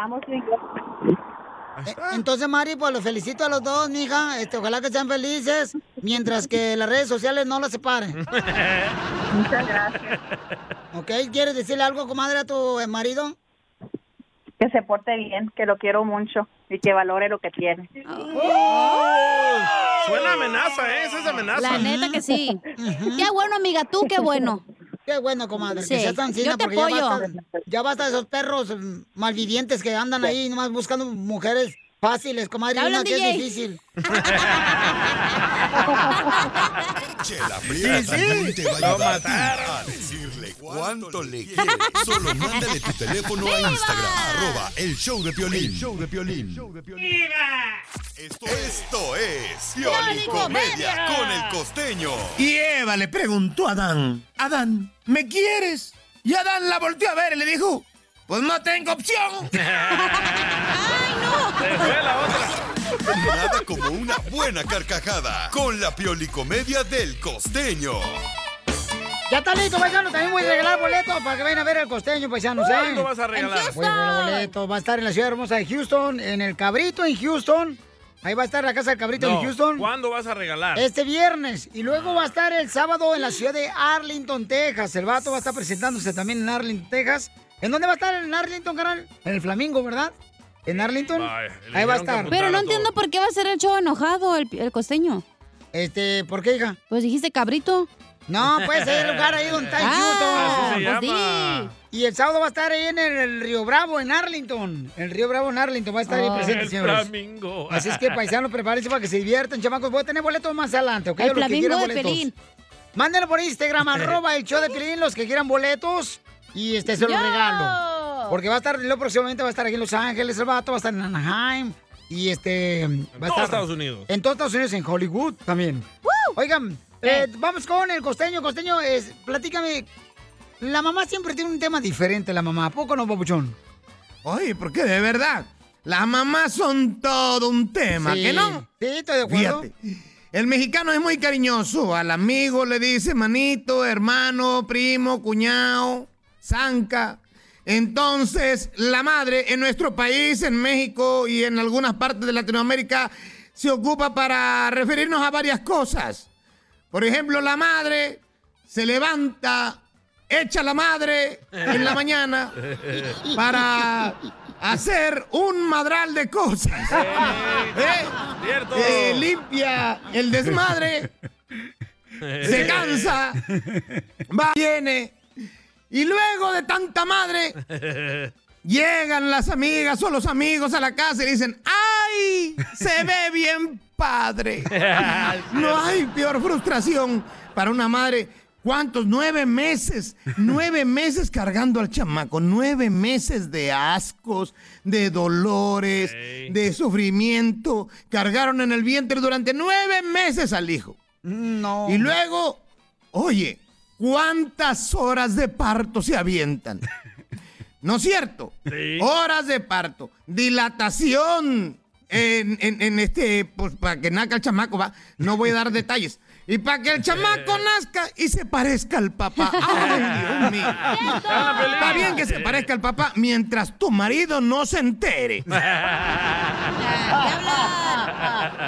Entonces, Mari, pues los felicito a los dos, mija. Este, ojalá que sean felices, mientras que las redes sociales no las separen. Muchas gracias. ¿Ok? ¿Quieres decirle algo, comadre, a tu eh, marido? Que se porte bien, que lo quiero mucho y que valore lo que tiene. Oh, suena amenaza, ¿eh? Esa es amenaza. La neta que sí. Qué bueno, amiga, tú qué bueno. Qué bueno, comadre, Sí, que seas tan yo fina, te porque ya apoyo. basta, ya basta de esos perros mm, malvivientes que andan ahí nomás buscando mujeres fáciles, comadre, ¿Te y una que es DJ? difícil. Chela Sí, sí. te va a Lo ayudar mataron. a cuánto le quieres. Solo mándale tu teléfono a Instagram, arroba el show de Piolín. show de Piolín. Esto, esto es Piolicomedia con el costeño. Y Eva le preguntó a Adán, Adán, ¿me quieres? Y Adán la volteó a ver y le dijo, pues no tengo opción. Se fue la otra. Nada como una buena carcajada con la Piolicomedia del costeño. Ya está listo, paisano. También voy a regalar boletos para que vayan a ver el costeño, paisanos. ¿eh? ¿Cuándo vas a regalar? Voy a regalar boletos. Va a estar en la ciudad hermosa de Houston, en el Cabrito, en Houston. Ahí va a estar la casa del Cabrito No, en Houston. ¿Cuándo vas a regalar? Este viernes. Y luego va a estar el sábado en la ciudad de Arlington, Texas. El vato va a estar presentándose también en Arlington, Texas. ¿En dónde va a estar en Arlington, carnal? En el Flamingo, ¿verdad? ¿En Arlington? Ahí va a estar. Pero no entiendo por qué va a ser el show enojado el, el costeño. Este, ¿por qué, hija? Pues dijiste cabrito. No, puede ser el lugar ahí donde está el Ah, Así se Houston. pues llama. Y el sábado va a estar ahí en el, el Río Bravo, en Arlington. El Río Bravo en Arlington va a estar ahí Oh. presente, El señores. flamingo. Así es que, paisanos, prepárense para que se diviertan, chamacos. Voy a tener boletos más adelante, ¿ok? El flamingo de. Pelín. Mándenlo por Instagram, arroba el show de Pelín, los que quieran boletos. Y este se los ¡Yo! regalo. Porque va a estar, lo próximamente va a estar aquí en Los Ángeles, el vato va a estar en Anaheim. Y este. Va a estar Estados Unidos. En todos Estados Unidos, en Hollywood también. Oigan, eh, vamos con el costeño. Costeño, es, platícame. La mamá siempre tiene un tema diferente, la mamá. ¿A poco no, papuchón? Oye, ¿por qué? De verdad. Las mamás son todo un tema, Sí. ¿que no? Sí, estoy de acuerdo. Fíjate. El mexicano es muy cariñoso. Al amigo le dice manito, hermano, primo, cuñado, zanca. Entonces, la madre en nuestro país, en México y en algunas partes de Latinoamérica, se ocupa para referirnos a varias cosas. Por ejemplo, la madre se levanta, echa la madre en la mañana para hacer un madral de cosas. ¿Eh? Eh, limpia el desmadre, se cansa, va, viene, y luego de tanta madre, Llegan las amigas o los amigos a la casa y dicen, ¡ay! Se ve bien padre. No hay peor frustración para una madre. ¿Cuántos? Nueve meses. Nueve meses cargando al chamaco. Nueve meses de ascos, de dolores, de sufrimiento. Cargaron en el vientre durante nueve meses al hijo. No. Y luego, oye, ¿cuántas horas de parto se avientan? ¿No es cierto? Horas de parto, dilatación en, en- en este, pues para que nazca el chamaco, va. No voy a dar detalles. Y para que el chamaco nazca y se parezca al papá. ¡Ay, Dios mío! Está bien que se parezca al papá mientras tu marido no se entere.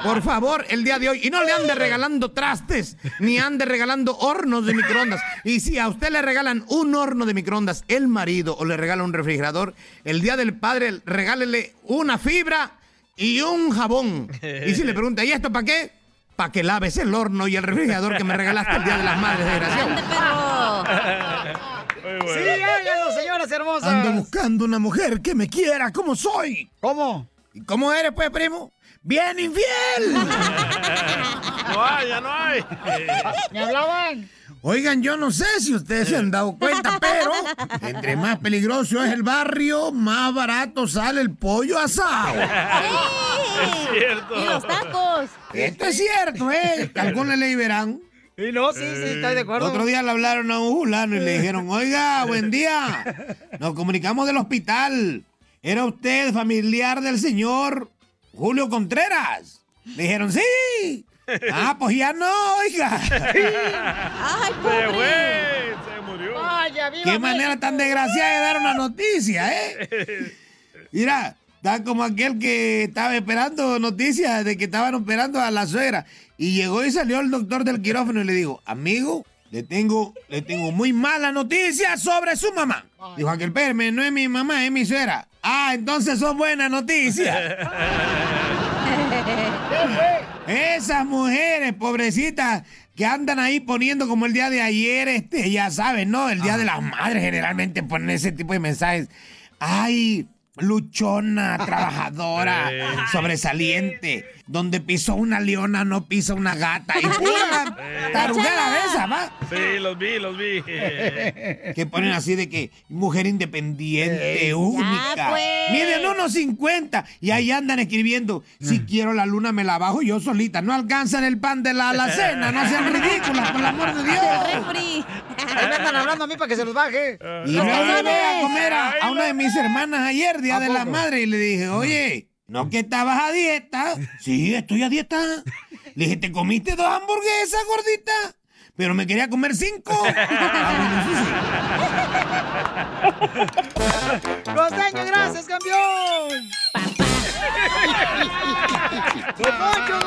Por favor, el día de hoy. Y no le ande regalando trastes, ni ande regalando hornos de microondas. Y si a usted le regalan un horno de microondas, el marido, o le regala un refrigerador, el día del padre, regálele una fibra y un jabón. Y si le pregunta, ¿y esto para qué? Para que laves el horno y el refrigerador que me regalaste el día de las madres, desgraciado. Sí, háganlo, señoras hermosas. Ando buscando una mujer que me quiera como soy. ¿Cómo? ¿Y cómo eres, pues, primo? ¡Bien infiel! No hay, ya no hay. ¿Me hablaban? Oigan, yo no sé si ustedes se han dado cuenta, pero entre más peligroso es el barrio, más barato sale el pollo asado. Es cierto. Y los tacos. Esto es cierto, ¿eh? Algunos le verán. Y no, sí, sí, estoy de acuerdo. Otro día le hablaron a un fulano y le dijeron, oiga, buen día, nos comunicamos del hospital. ¿Era usted familiar del señor Julio Contreras? Le dijeron, sí. Ah, pues ya no, oiga. Ay, Se fue, se murió. Vaya, viva Qué manera tan desgraciada de dar una noticia, ¿eh? Mira, está como aquel que estaba esperando noticias de que estaban operando a la suegra. Y llegó y salió el doctor del quirófano y le dijo, amigo, le tengo, le tengo muy mala noticia sobre su mamá. Dijo aquel, perme, no es mi mamá, es mi suegra. Ah, entonces son buenas noticias. Esas mujeres, pobrecitas, que andan ahí poniendo como el día de ayer, este, ya saben, ¿no? El día de las madres generalmente ponen ese tipo de mensajes. Ay, luchona, trabajadora, sobresaliente. Donde pisó una leona, no pisa una gata. Y pura tarugada de esa, ¿va? Sí, los vi, los vi. Que ponen así de que mujer independiente, Eh, única. ya, pues. Miren, unos 50. Y ahí andan escribiendo, si quiero la luna me la bajo yo solita. No alcanzan el pan de la alacena, no sean ridículas, por el amor de Dios. Ahí me andan hablando a mí para que se los baje. Y no llevé a comer a, a una de mis hermanas ayer, Día ¿A de la? Madre, y le dije, oye, ¿no que estabas a dieta? Sí, estoy a dieta. Le dije, ¿te comiste dos hamburguesas, gordita? Pero me quería comer cinco. ¡Costeño, gracias, campeón! ¡Don Poncho,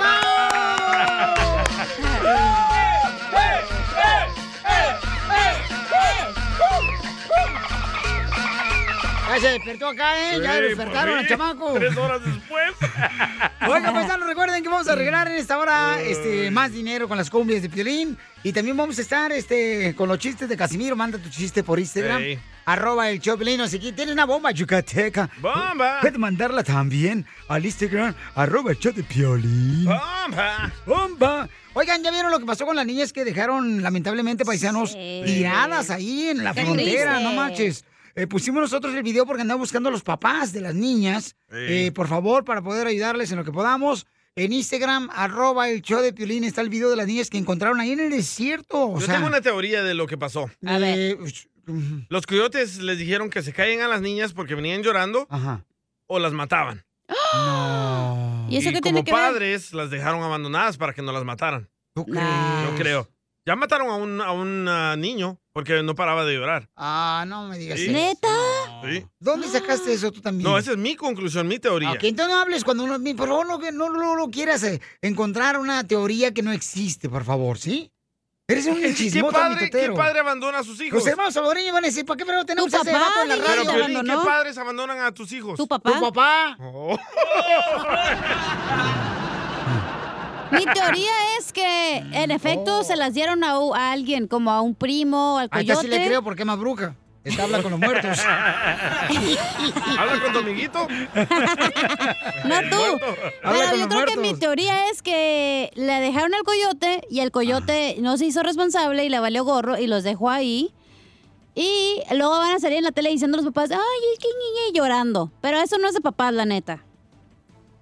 Ya se despertó acá, ¿eh? Ya Sí, despertaron por al chamaco. Tres horas después. Oigan, paisanos, recuerden que vamos a regalar en esta hora este, más dinero con las cumbias de Piolín. Y también vamos a estar este, con los chistes de Casimiro. Manda tu chiste por Instagram. Arroba el Choplin. O si qui- tienes una bomba yucateca. ¡Bomba! Puedes mandarla también al Instagram. Arroba el show de Piolín. ¡Bomba! ¡Bomba! Oigan, ¿ya vieron lo que pasó con las niñas que dejaron, lamentablemente, paisanos, tiradas ahí en la Qué frontera? triste. No manches. Eh, pusimos nosotros el video porque andamos buscando a los papás de las niñas. Eh, por favor, para poder ayudarles en lo que podamos. En Instagram, arroba el show de Piolín, está el video de las niñas que encontraron ahí en el desierto. O Yo sea, tengo una teoría de lo que pasó. eh, Los coyotes les dijeron que se callen a las niñas porque venían llorando o las mataban. ¿Y eso qué como tiene que ver? padres las dejaron abandonadas para que no las mataran. ¿Tú Yo creo. Ya mataron a un, a un ah, niño porque no paraba de llorar. Ah, no me digas Sí. eso. ¿Neta? Sí. ¿Dónde sacaste eso tú también? No, esa es mi conclusión, mi teoría. Ok, entonces no hables cuando uno, por favor, no, que no, no, no quieras eh, encontrar una teoría que no existe, por favor, ¿sí? Eres un ¿Qué chismoso padre, ¿Qué padre abandona a sus hijos? Los hermanos salvadoreños van a decir, ¿para qué pero tenemos Tu ese en la radio? Pero, Piolín, ¿qué padres abandonan a tus hijos? ¿Tu papá? Tu papá. Oh. Mi teoría es que, en efecto, se las dieron a, a alguien, como a un primo, al Ahí coyote. sí le creo porque es más bruja. Está habla con los muertos. ¿Habla con tu amiguito? No tú. Pero yo creo que mi teoría es que le dejaron al coyote y el coyote no se hizo responsable y le valió gorro y los dejó ahí. Y luego van a salir en la tele diciendo los papás, ay, es que niña llorando. Pero eso no es de papás, la neta.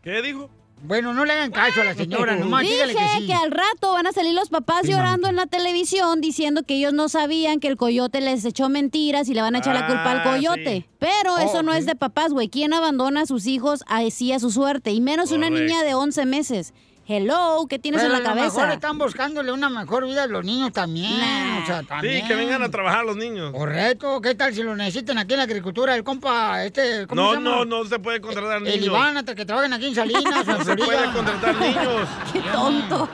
¿Qué dijo? Bueno, no le hagan caso a la señora, nomás Dije que sí. al rato van a salir los papás Sí, llorando en la televisión diciendo que ellos no sabían que el coyote les echó mentiras y le van a echar la culpa al Ah, coyote. sí. Pero eso no es de papás, güey. ¿Quién abandona a sus hijos así a su suerte? Y menos una niña de 11 meses. Hello, ¿qué tienes Pero en la a lo mejor cabeza? están buscándole una mejor vida a los niños también. O sea, también. Sí, que vengan a trabajar los niños. Correcto, ¿qué tal si lo necesitan aquí en la agricultura? El compa, este, ¿cómo No, se llama? no, no se puede contratar niños. El Iván, hasta que trabajen aquí en Salinas, No se Florida. puede contratar niños. Qué tonto.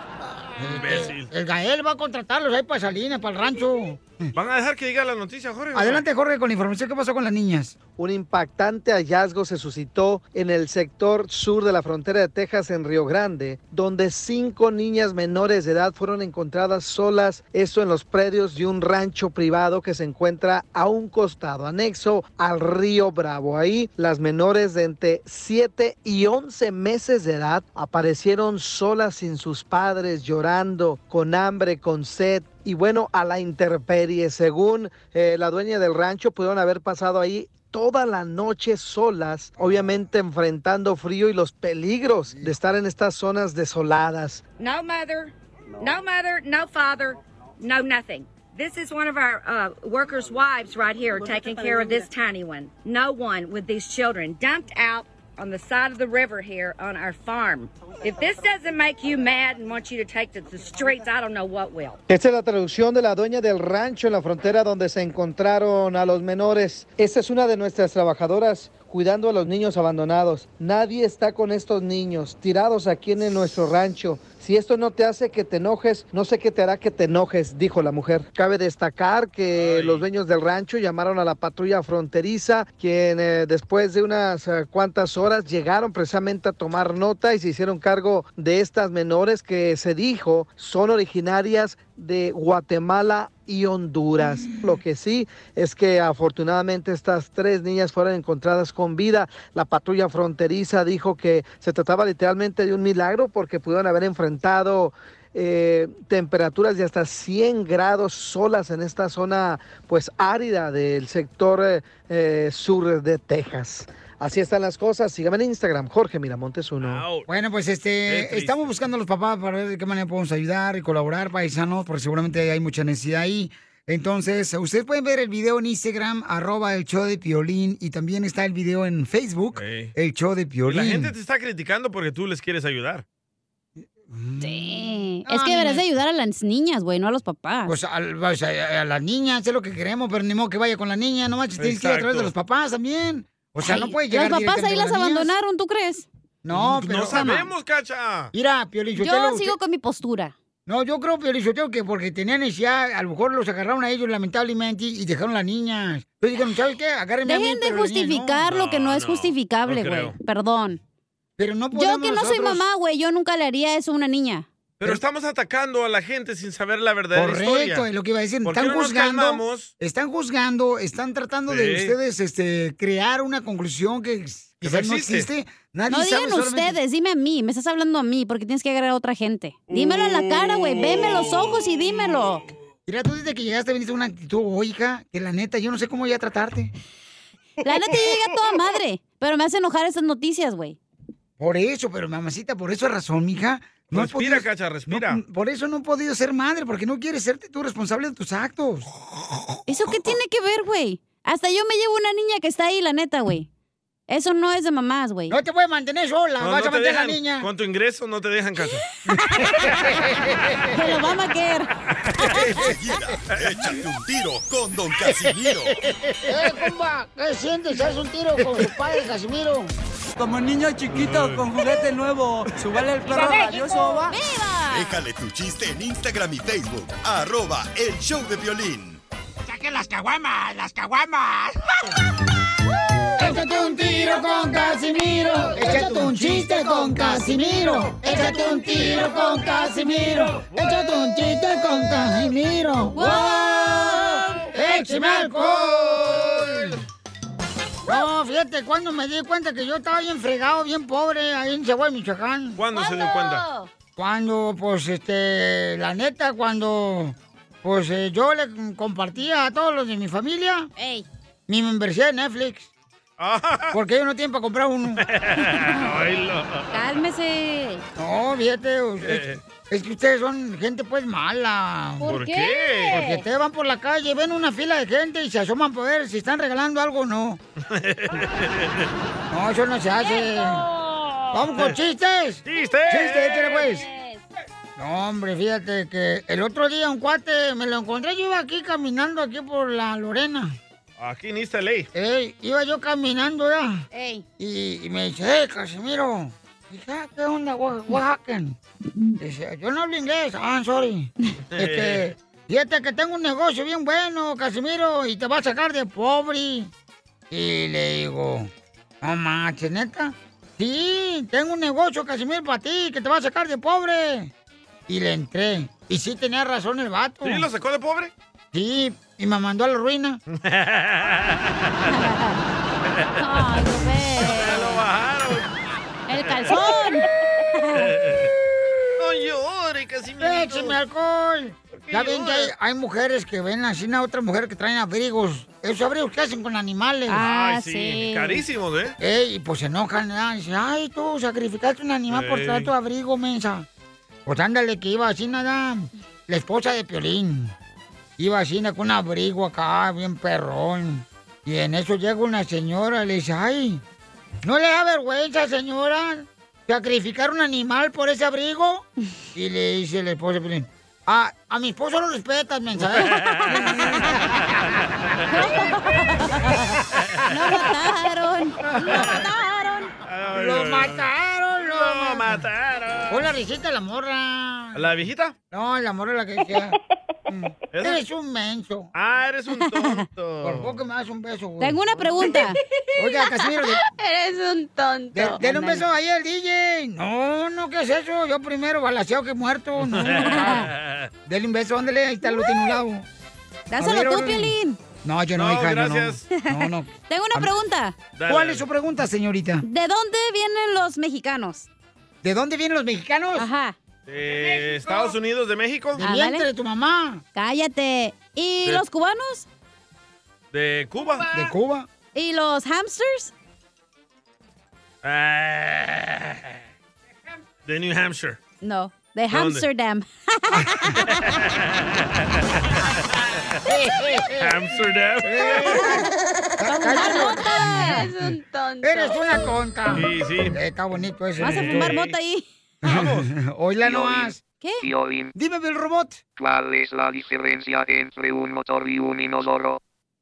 Imbécil. El Gael va a contratarlos ahí para Salinas, para el rancho. ¿Van a dejar que diga la noticia, Jorge? Adelante, Jorge, con la información. ¿Qué pasó con las niñas? Un impactante hallazgo se suscitó en el sector sur de la frontera de Texas en Río Grande, donde cinco niñas menores de edad fueron encontradas solas, esto en los predios de un rancho privado que se encuentra a un costado anexo al río Bravo. Ahí las menores de entre 7 y 11 meses de edad aparecieron solas sin sus padres, llorando, con hambre, con sed y bueno, a la intemperie. Según eh, la dueña del rancho, pudieron haber pasado ahí toda la noche solas, obviamente enfrentando frío y los peligros de estar en estas zonas desoladas. No mother, no mother, no father, no nothing. This is one of our uh, workers' wives right here taking care of this tiny one. No one with these children dumped out on the side of the river here on our farm. If this doesn't make you mad and want you to take to the streets, I don't know what will. Esta es la traducción de la dueña del rancho en la frontera donde se encontraron a los menores. Esta es una de nuestras trabajadoras cuidando a los niños abandonados. Nadie está con estos niños tirados aquí en nuestro rancho. Si esto no te hace que te enojes, no sé qué te hará que te enojes, dijo la mujer. Cabe destacar que los dueños del rancho llamaron a la patrulla fronteriza, quien eh, después de unas eh, cuantas horas llegaron precisamente a tomar nota y se hicieron cargo de estas menores que se dijo son originarias de Guatemala y Honduras. Lo que sí es que afortunadamente estas tres niñas fueron encontradas con vida. La patrulla fronteriza dijo que se trataba literalmente de un milagro porque pudieron haber enfrentado eh, temperaturas de hasta 100 grados solas en esta zona pues árida del sector eh, eh, sur de Texas. Así están las cosas. Síganme en Instagram, Jorge Miramontes uno. Bueno, pues este, estamos buscando a los papás para ver de qué manera podemos ayudar y colaborar, paisanos, porque seguramente hay mucha necesidad ahí. Entonces, ustedes pueden ver el video en Instagram, arroba el show de Piolín, y también está el video en Facebook, el show de Y Piolín. la gente te está criticando porque tú les quieres ayudar. Sí. Es que deberías de ayudar a las niñas, güey, no a los papás. Pues pues, a, a las niñas, es lo que queremos, pero ni modo que vaya con la niña, no manches, tienes que ir a través de los papás también. O sea, Ay, no puede llegar Los papás ahí las abandonaron, ¿tú crees? No, pero... No sabemos, cacha. Mira, Piolín Yo sigo usted- con mi postura. No, yo creo, Piolín Sotelo, que porque tenían necesidad, a lo mejor los agarraron a ellos lamentablemente y dejaron a las niñas. Entonces dijeron, ¿sabes qué? Agárrenme a mí, Dejen de pero las niñas no". justificar lo que no, es justificable, no güey. Perdón. Pero no Yo podemos que no soy mamá, güey, yo nunca le haría eso a una niña. Pero estamos atacando a la gente sin saber la verdadera Correcto, historia. es lo que iba a decir. ¿Por qué Están no juzgando, están juzgando, están tratando de ustedes este, crear una conclusión que quizás no existe. Nadie no sabe digan solamente- ustedes, dime a mí. Me estás hablando a mí porque tienes que agregar a otra gente. Dímelo en la cara, güey. Veme los ojos y dímelo. Mira, tú desde que llegaste viniste con una actitud, oh, hija, que la neta, yo no sé cómo voy a tratarte. La neta llega a toda madre. Pero me hace enojar esas noticias, güey. Por eso, pero mamacita, por eso es razón, mija. No Respira, podido- cacha, respira. no, por eso no he podido ser madre, porque no quieres serte tú responsable de tus actos. ¿Eso qué tiene que ver, güey? Hasta yo me llevo una niña que está ahí, la neta, güey. Eso no es de mamás, güey. No te puedes mantener sola, No, vas no a te mantener a la niña. Con tu ingreso no te dejan casa. Que lo va a maquer. Échate un tiro con Don Casimiro. ¡Eh, compa! ¿Qué sientes? ¿Haz un tiro con su padre, Casimiro? Como niño chiquito con juguete nuevo, subale el perro rabioso, va. Déjale tu chiste en Instagram y Facebook. Arroba el show de violín. ¡Saquen las caguamas! ¡Las caguamas! Échate un tiro con Casimiro. Échate un chiste con Casimiro. Échate un tiro con Casimiro. Échate un chiste con Casimiro. ¡Wow! ¡Échame ¡Écheme alcohol! No, fíjate, cuando me di cuenta que yo estaba bien fregado, bien pobre, ahí en Chihuahua, Michoacán. ¿Cuándo se dio cuenta? Cuando, pues, este, la neta, cuando, pues, eh, yo le compartía a todos los de mi familia mi membresía de Netflix. Porque ellos no tienen para comprar uno. Cálmese. No, fíjate, es, es que ustedes son gente pues mala. ¿Por ¿Por qué? Porque ustedes van por la calle, ven una fila de gente y se asoman para ver si están regalando algo o no. No, eso no se hace. ¡Vamos con chistes! ¡Chistes! ¡Chistes, échale, pues! No, hombre, fíjate que el otro día un cuate me lo encontré, yo iba aquí caminando aquí por la Lorena. Aquí en East LA. Ey, iba yo caminando ya. Ey. Y, y me dice, hey, Casimiro. Dije, ah, ¿qué onda, Oaxacan? Dice, yo no hablo inglés. Ah, sorry. Este, fíjate que tengo un negocio bien bueno, Casimiro, y te va a sacar de pobre. Y le digo, no manches, ¿neta? Sí, tengo un negocio, Casimiro, para ti, que te va a sacar de pobre. Y le entré. Y sí tenía razón el vato. ¿Sí lo sacó de pobre? Sí, y me mandó a la ruina. calzón. No llore, Casimiro. ¡Écheme alcohol! Ya ven que hay, hay mujeres que ven así a otra mujer que traen abrigos. Esos abrigos que hacen con animales. Ay, sí. Carísimos, ¿eh? Ey, y pues se enojan, ¿verdad? Dicen, ay, tú sacrificaste un animal por traer tu abrigo, mensa. Pues ándale, que iba así nada. La esposa de Piolín. Iba así con un abrigo acá, bien perrón. Y en eso llega una señora y le dice, ay, ¿no le da vergüenza, señora, sacrificar un animal por ese abrigo? Y le dice la esposa Piolín, ah, a mi esposo lo respetas, mensa. ¿eh?". Lo mataron. Lo mataron. Lo mataron, lo, Lo mataron. Pon la risita la morra. ¿La viejita? No, la morra la que decía. mm, Eres un menso. Ah, eres un tonto. Por poco me das un beso, güey. Tengo una pregunta. Oiga, Casimiro, Eres un tonto. de- denle un beso ahí al DJ. No, no, ¿qué es eso? Yo primero balaseado que muerto. No, no. Denle un beso, ándale, ahí está, lo tiene un lado. Dáselo tú. Piolín. No, yo no, No, hija, yo no. gracias. No, no. Tengo una pregunta. ¿Cuál es su pregunta, señorita? ¿De dónde vienen los mexicanos? ¿De dónde vienen los mexicanos? Ajá. ¿De Estados Unidos, de México? Del vientre de tu mamá. Cállate. ¿Y De- los cubanos? ¿De Cuba? ¿De Cuba? ¿Y los hamsters? Ah, de New Hampshire. No, de ¿De dónde? Amsterdam. Eres un tonto. Eres una tonta. Sí, sí. Eh, está bonito ese. Vas a fumar mota ahí. Oíla nomás. ¿Qué? Piolín, Dime, el robot. ¿cuál es la diferencia entre un motor y un inodoro?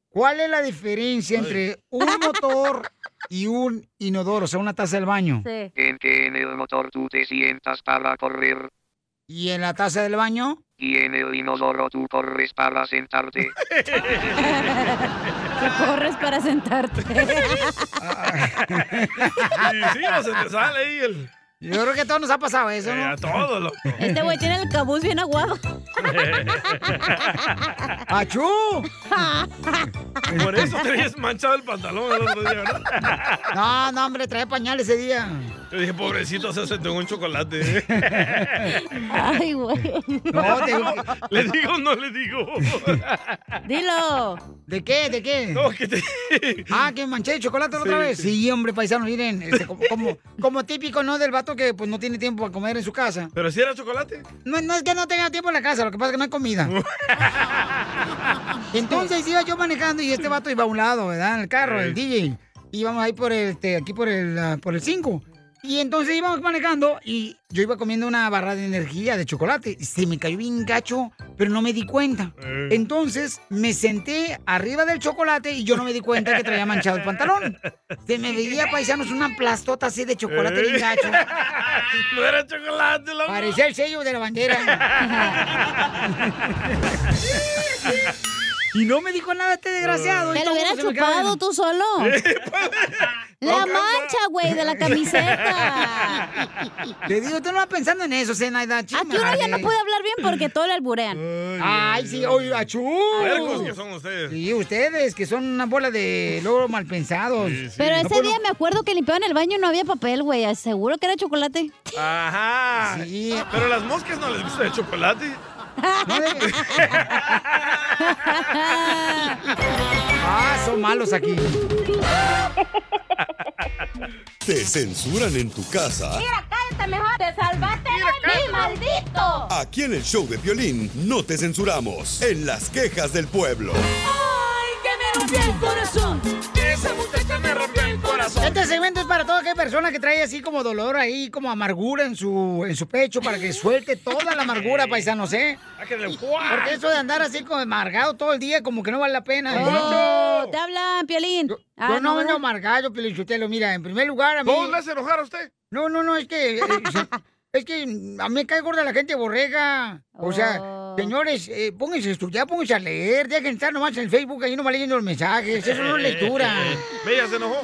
¿Cuál es la diferencia entre un motor y un inodoro, o sea, una taza del baño? Sí. En que en el motor tú te sientas para correr ¿Y en la taza del baño? y en el inodoro tú corres para sentarte. Que corres para sentarte. Sí, sí, o se te sale ahí el... Yo creo que a todos nos ha pasado eso, Eh, ¿no? a todo, loco. Este güey tiene el cabuz bien aguado. ¡Achú! Por eso tenías manchado el pantalón el otro día, ¿verdad? No, no, hombre, trae pañal ese día. Yo dije, pobrecito, se hace un chocolate. Ay, güey. No, te... ¿Le digo o no le digo? Dilo. ¿De qué? ¿De qué? No, que te... Ah, que manché de chocolate otra Sí. vez. Sí, hombre, paisano, miren, este, como, como, como típico, ¿no? Del vato que pues no tiene tiempo para comer en su casa. ¿Pero si era chocolate? No, no es que no tenga tiempo en la casa, lo que pasa es que no hay comida. Entonces iba yo manejando y este vato iba a un lado, ¿verdad? En el carro, el DJ. Íbamos ahí por el, este, aquí por el, ah, por el 5. Y entonces íbamos manejando y yo iba comiendo una barra de energía de chocolate. Se me cayó bien gacho, pero no me di cuenta. Eh. Entonces me senté arriba del chocolate y yo no me di cuenta que traía manchado el pantalón. Se me veía, paisanos, una plastota así de chocolate bien gacho. No era chocolate, loco. Parecía el sello de la bandera. y no me dijo nada este desgraciado. Te lo el hubiera mundo se me quedaba chupado tú solo. La mancha, güey, de la camiseta. Le digo, tú no vas pensando en eso, Zenaida. Aquí uno ya no puede hablar bien porque todo le alburean. Ay, sí, oye, achú. Que son ustedes. Sí, ustedes, que son una bola de logros mal pensados. Pero No ese día me acuerdo que limpiaban el baño y no había papel, güey. Seguro que era chocolate. Ajá. Pero a las moscas no les gusta el chocolate. Ah, son malos aquí. ¿Te censuran en tu casa? cállate mejor. Te salvaste de mí, maldito. Aquí en el show de violín no te censuramos. En las quejas del pueblo. Ay, que me rompió el corazón. Esa muchacha me rompió el corazón. Este segmento es para toda aquella persona que trae así como dolor ahí, como amargura en su, en su pecho, para que suelte toda la amargura, paisanos, ¿eh? Porque eso de andar así como amargado todo el día, como que no vale la pena. Oh, te hablan, Piolín. Yo Ah, no no, vengo ¿verdad? amargado, Piolín Sotelo. Mira, en primer lugar, a mí... ¿Todos le hace enojar a usted? No, no, no, es que... eh, es que a mí me cae gorda la gente borrega. O sea, Oh. señores, eh, pónganse a estudiar, pónganse a leer. Dejen de estar nomás en el Facebook ahí nomás leyendo los mensajes. Eso no es lectura. Ya se enojó.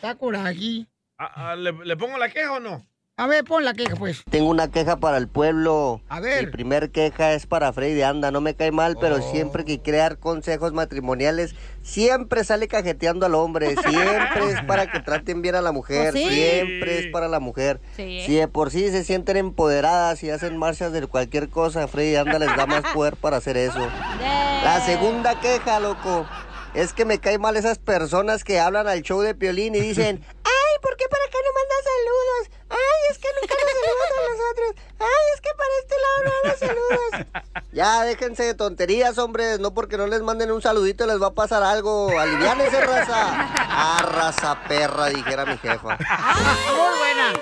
Está coraje. Ah, ah, ¿le, le pongo la queja o no? A ver, pon la queja, pues. Tengo una queja para el pueblo. A ver. Mi primer queja es para Freddy Anda. No me cae mal, pero siempre que dar consejos matrimoniales, siempre sale cajeteando al hombre. Siempre es para que traten bien a la mujer. Pues sí. Siempre es para la mujer. Sí. Si de por sí se sienten empoderadas y hacen marchas de cualquier cosa, Freddy Anda les da más poder para hacer eso. La segunda queja, loco, es que me cae mal esas personas que hablan al show de Piolín y dicen, ay, ¿por qué para acá no mandas saludos? Ay, es que nunca nos saludas a nosotros. Ay, es que para este lado no nos saludas. Ya, déjense de tonterías, hombres. No porque no les manden un saludito les va a pasar algo. Aliviánese, raza. Ah, raza perra, dijera mi jefa. Muy buena.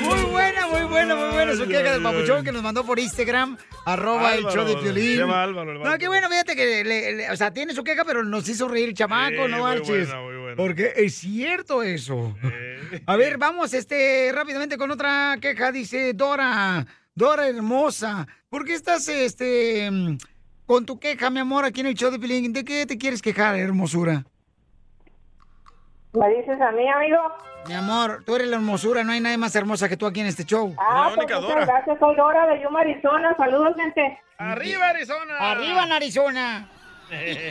Muy buena, muy buena, muy buena su queja del papuchón que nos mandó por Instagram, arroba el show de Piolín. No, qué bueno, fíjate que, le- le- o sea, tiene su queja, pero nos hizo reír el chamaco, Sí, no muy marches. buena, muy buena. Porque es cierto eso. A ver, vamos, este, rápidamente con otra queja, dice Dora, Dora hermosa. ¿Por qué estás, este, con tu queja, mi amor, aquí en el show de Piolín? ¿De qué te quieres quejar, hermosura? ¿Me dices a mí, amigo? Mi amor, tú eres la hermosura, no hay nadie más hermosa que tú aquí en este show. Ah, pues muchas gracias. Soy Dora de Yuma, Arizona. Saludos, gente. ¡Arriba, Arizona! ¡Arriba, en Arizona!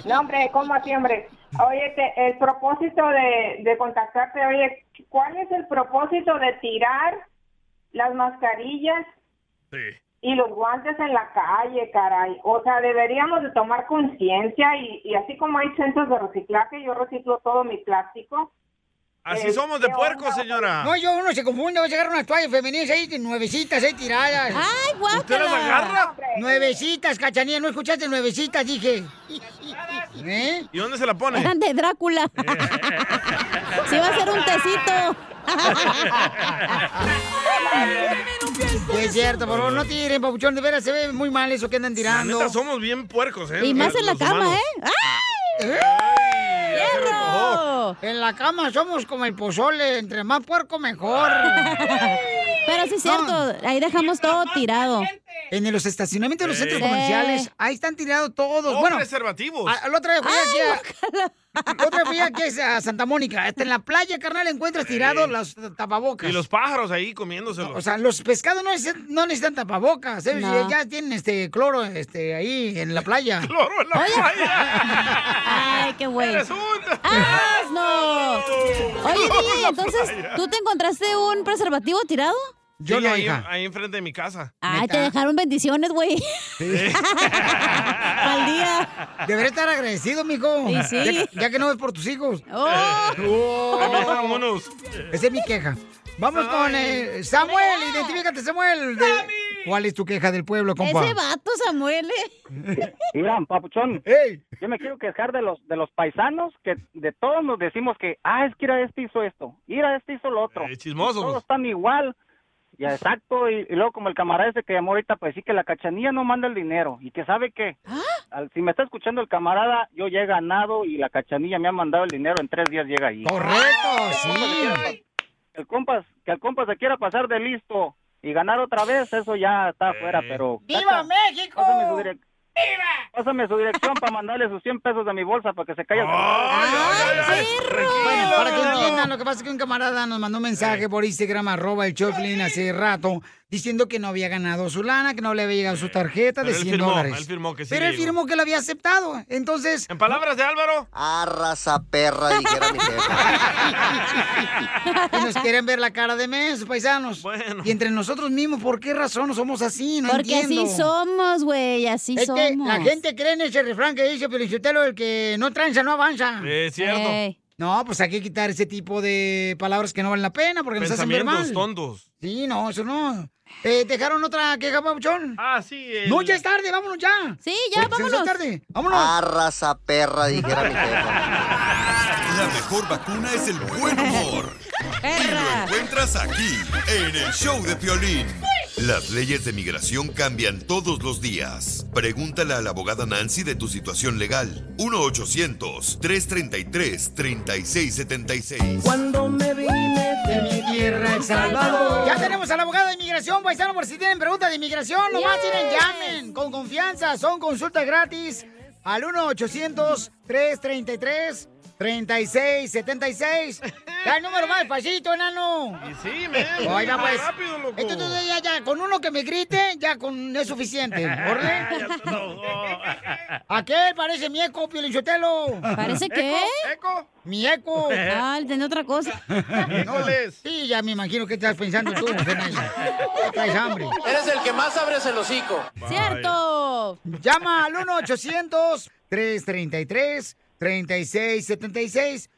No, hombre, ¿cómo así, hombre? Oye, te- el propósito de, de contactarte, oye, ¿cuál es el propósito de tirar las mascarillas y los guantes en la calle, caray? O sea, deberíamos de tomar conciencia y, y así como hay centros de reciclaje, yo reciclo todo mi plástico. Así Eh, somos de ¿qué puerco, onda? señora. No, yo uno se confunde, va a llegar unas toallas femeninas ahí, nuevecitas ahí tiradas. ¡Ay, guácala! ¿Usted las agarra? Nuevecitas, cachanilla, ¿no escuchaste nuevecitas? Dije. ¿Eh? ¿Y dónde se la pone? Eran de Drácula. Se iba a hacer un tecito. Sí, es cierto, por favor, no tiren, papuchón, de veras se ve muy mal eso que andan La tirando. neta, somos bien puercos, ¿eh? Y más en la cama, humanos. ¿eh? ¡Hierro! En la cama somos como el pozole, entre más puerco mejor. Pero sí es cierto, ahí dejamos todo tirado. En los estacionamientos de los centros comerciales, ahí están tirados todos. O bueno, preservativos. a- la otra vez fui aquí a, otra vez fui aquí a Santa Mónica. Hasta en la playa, carnal, encuentras tirados los tapabocas. Y los pájaros ahí comiéndoselos. O sea, los pescados no necesitan, no necesitan tapabocas. ¿eh? No. Ya tienen este cloro este, ahí en la playa. ¡Cloro en la Ay, qué güey. ¡Eres un... ¡Asno! Oye, DJ, entonces, ¿tú te encontraste un preservativo tirado? Yo Sí, no, ahí, hija. ahí enfrente de mi casa. Ay, te dejaron bendiciones, güey. Al día. Debería estar agradecido, mijo. Y sí. Ya, ya que no es por tus hijos. Oh. Unos. Esa es mi queja. Vamos con eh, Samuel, identifícate, Samuel. De- ¿Cuál es tu queja del pueblo, compa? Ese vato, Samuel, ¿eh? Mira, papuchón, yo me quiero quejar de los de los paisanos que de todos nos decimos que, ah, es que mira, este hizo esto, mira, este hizo lo otro. Eh, chismosos. Todos están igual. Ya, exacto, y, y luego como el camarada ese que llamó ahorita, pues sí que la cachanilla no manda el dinero, y que sabe que, al- si me está escuchando el camarada, yo ya he ganado y la cachanilla me ha mandado el dinero, en tres días llega ahí. Correcto, sí. El compas, que el compa se quiera pasar de listo y ganar otra vez, eso ya está afuera, pero... ¡Viva México! Pásame su direc- Pásame su dirección para mandarle sus 100 pesos de mi bolsa para que se calle. El Bueno, para que entiendan, lo que pasa es que un camarada nos mandó un mensaje por Instagram, arroba el Choplin hace rato, diciendo que no había ganado su lana, que no le había llegado su tarjeta Pero de él 100 firmó, dólares. él firmó que sí Pero él llegó. firmó que lo había aceptado. Entonces. En palabras de Álvaro. Arrasa perra, dijera mi jefa. y nos quieren ver la cara de mes, paisanos. Y entre nosotros mismos, ¿por qué razón no somos así? No Porque entiendo. así somos, güey, así Es que somos. la gente cree en ese refrán que dice Pelichotelo, el que no tranza no avanza. Es cierto. No, pues hay que quitar ese tipo de palabras que no valen la pena porque nos hacen ver mal. Tontos. Sí, no, eso no. Eh, ¿Dejaron otra queja, Pabuchón? Ah, sí. el- No, ya es tarde, vámonos ya. Sí, ya, vámonos. Es tarde. Vámonos. Arrasa perra, dijera mi jefa. La mejor vacuna es el buen humor. Y lo encuentras aquí, en el show de Piolín. Las leyes de migración cambian todos los días. Pregúntale a la abogada Nancy de tu situación legal. 1-800-333-3676. Cuando me vine de mi tierra, El Salvador. Ya tenemos a la abogada de inmigración, paisano, por si tienen preguntas de inmigración. Nomás tienen, llamen con confianza. Son consultas gratis al 1-800-333-3676. Da el número más despacito, enano. Y sí, men. Oiga, pues. rápido, loco. Esto, esto, ya, ya, con uno que me grite, ya con es suficiente. ¿Órale? Aquel parece mi eco, Piolichotelo. ¿Parece qué? ¿Eco? Mi eco. Ah, tenía otra cosa. Híjoles. Sí, ya me imagino que estás pensando tú. Traes hambre. Eres el que más abres el hocico. ¡Cierto! Llama al 1-800-333-3676.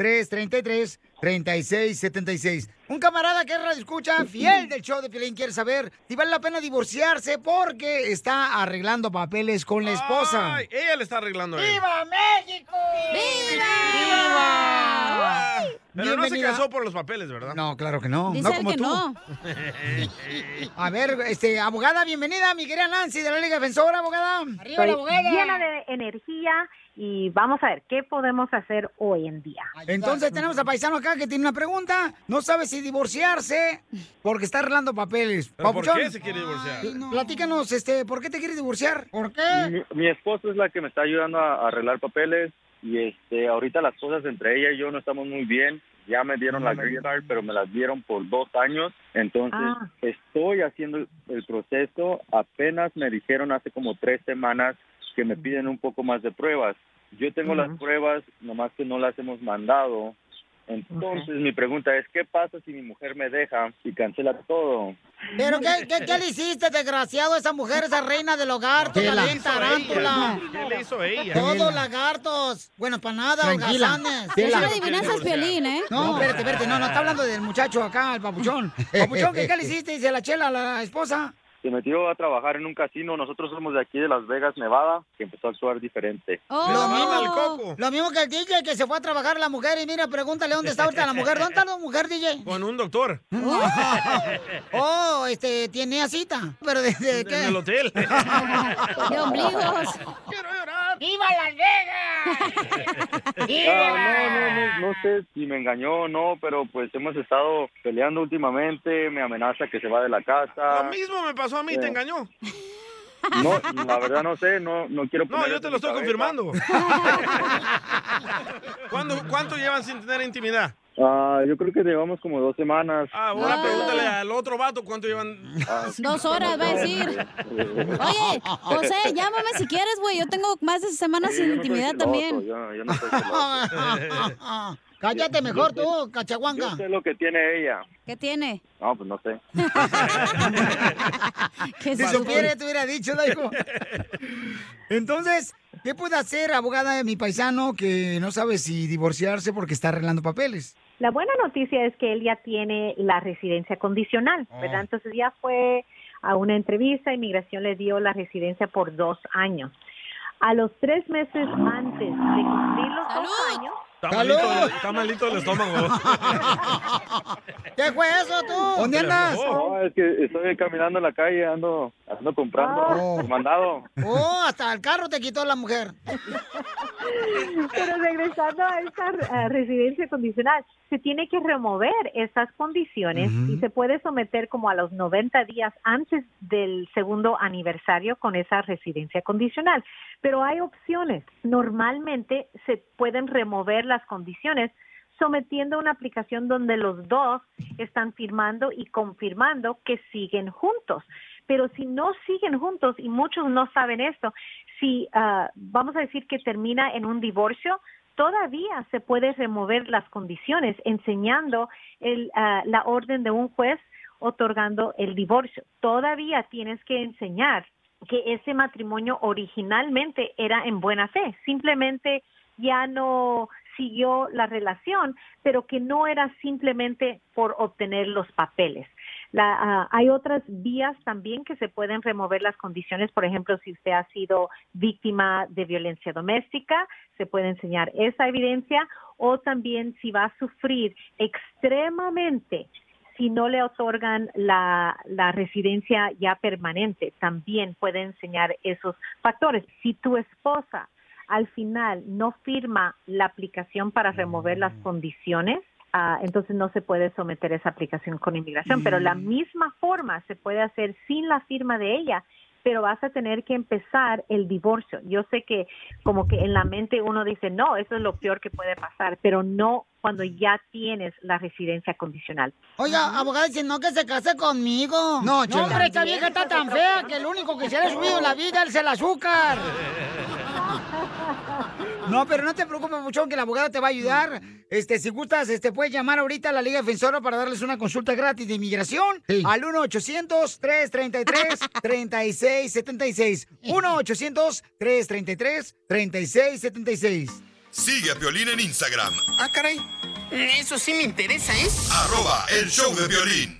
1-800-333-3676. Un camarada que es radio escucha, fiel del show de Piolín, quiere saber si vale la pena divorciarse porque está arreglando papeles con la esposa. Ay, ella le está arreglando a él. ¡Viva México! ¡Viva! Pero no se casó por los papeles, ¿verdad? No, claro que no. Dice no como que tú. no. A ver, este, abogada, bienvenida, mi querida Nancy de la Liga Defensora, abogada. Arriba la abogada. llena de energía y vamos a ver qué podemos hacer hoy en día. Entonces tenemos a Paisano acá que tiene una pregunta. No sabe si divorciarse porque está arreglando papeles. ¿Pero por qué se quiere divorciar? Platícanos, este, ¿por qué te quieres divorciar? ¿Por qué? Mi, mi esposa es la que me está ayudando a, a arreglar papeles y este ahorita las cosas entre ella y yo no estamos muy bien. Ya me dieron la green card, pero me las dieron por dos años. Entonces Ah. estoy haciendo el proceso. Apenas me dijeron hace como tres semanas que me piden un poco más de pruebas. Yo tengo las pruebas, nomás que no las hemos mandado. Entonces mi pregunta es, ¿qué pasa si mi mujer me deja y cancela todo? ¿Pero qué, qué, qué le hiciste, desgraciado, a esa mujer, esa reina del hogar? Tu ¿Qué le talento, hizo ella? tarántula. ¿Qué le hizo ella? Todos lagartos. Bueno, para nada, holgazanes. Es una adivinanza, es Piolín, ¿eh? No, espérate, espérate. No, no, está hablando del muchacho acá, el papuchón. Papuchón, ¿qué, qué le hiciste? Dice la chela, la esposa. Se metió a trabajar en un casino. Nosotros somos de aquí de Las Vegas, Nevada, que empezó a actuar diferente. Lo, mismo, lo mismo que el DJ que se fue a trabajar la mujer y mira, pregúntale dónde está ahorita la mujer. ¿Dónde está la mujer, DJ? Con un doctor. Oh, este, tiene cita. ¿Pero de, de qué? En el hotel. De ombligos. ¡Viva Las Vegas! Ah, no, no, no, no sé si me engañó o no, pero pues hemos estado peleando últimamente, me amenaza que se va de la casa. Lo mismo me pasó a mí, te engañó. No, la verdad no sé, no, no quiero No, yo te lo estoy cabeza. confirmando. ¿Cuándo, ¿Cuánto llevan sin tener intimidad? Ah, yo creo que llevamos como dos semanas. Ah, ahora pregúntale al otro vato cuánto llevan. Dos horas, va a decir. Oye, José, llámame si quieres, güey. Yo tengo más de semanas Sí, sin no intimidad celoso, también. Yo, yo no. Cállate mejor tú, Yo cachaguanga. sé lo que tiene ella. ¿Qué tiene? No, pues no sé. Si supiera, te hubiera dicho, Daigo. Entonces, ¿qué puede hacer, abogada de mi paisano, que no sabe si divorciarse porque está arreglando papeles? La buena noticia es que él ya tiene la residencia condicional, ¿verdad? Entonces ya fue a una entrevista, inmigración le dio la residencia por dos años. A los tres meses antes de cumplir los dos años, Está malito, está malito el estómago. ¿Qué fue eso tú? ¿Dónde andas? No, es que estoy caminando en la calle, ando, ando comprando Oh. mandado. Oh, hasta el carro te quitó la mujer. Pero regresando a esta residencia condicional, se tiene que remover esas condiciones y se puede someter como a los 90 días antes del segundo aniversario con esa residencia condicional. Pero hay opciones. Normalmente se pueden remover las condiciones sometiendo una aplicación donde los dos están firmando y confirmando que siguen juntos. Pero si no siguen juntos, y muchos no saben esto, si ah, vamos a decir que termina en un divorcio, todavía se puede remover las condiciones enseñando el, ah, la orden de un juez otorgando el divorcio. Todavía tienes que enseñar que ese matrimonio originalmente era en buena fe, simplemente ya no siguió la relación, pero que no era simplemente por obtener los papeles. La, ah, hay otras vías también que se pueden remover las condiciones, por ejemplo, si usted ha sido víctima de violencia doméstica, se puede enseñar esa evidencia, o también si va a sufrir extremadamente si no le otorgan la residencia ya permanente, también puede enseñar esos factores. Si tu esposa al final no firma la aplicación para remover las condiciones, ah, entonces no se puede someter esa aplicación con inmigración. Pero la misma forma se puede hacer sin la firma de ella, pero vas a tener que empezar el divorcio. Yo sé que como que en la mente uno dice, no, eso es lo peor que puede pasar, pero no cuando ya tienes la residencia condicional. Oiga, abogada, dice, no que se case conmigo. No, no hombre, esta vieja está tan fea que lo único que se le ha subido en la vida es el azúcar. No, pero no te preocupes, mucho que la abogada te va a ayudar. Este, si gustas, este, puedes llamar ahorita a la Liga Defensora para darles una consulta gratis de inmigración al 1-800-333-3676. 1-800-333-3676. Sigue a Piolín en Instagram, Ah, caray. Eso sí me interesa, ¿eh? arroba el show de violín.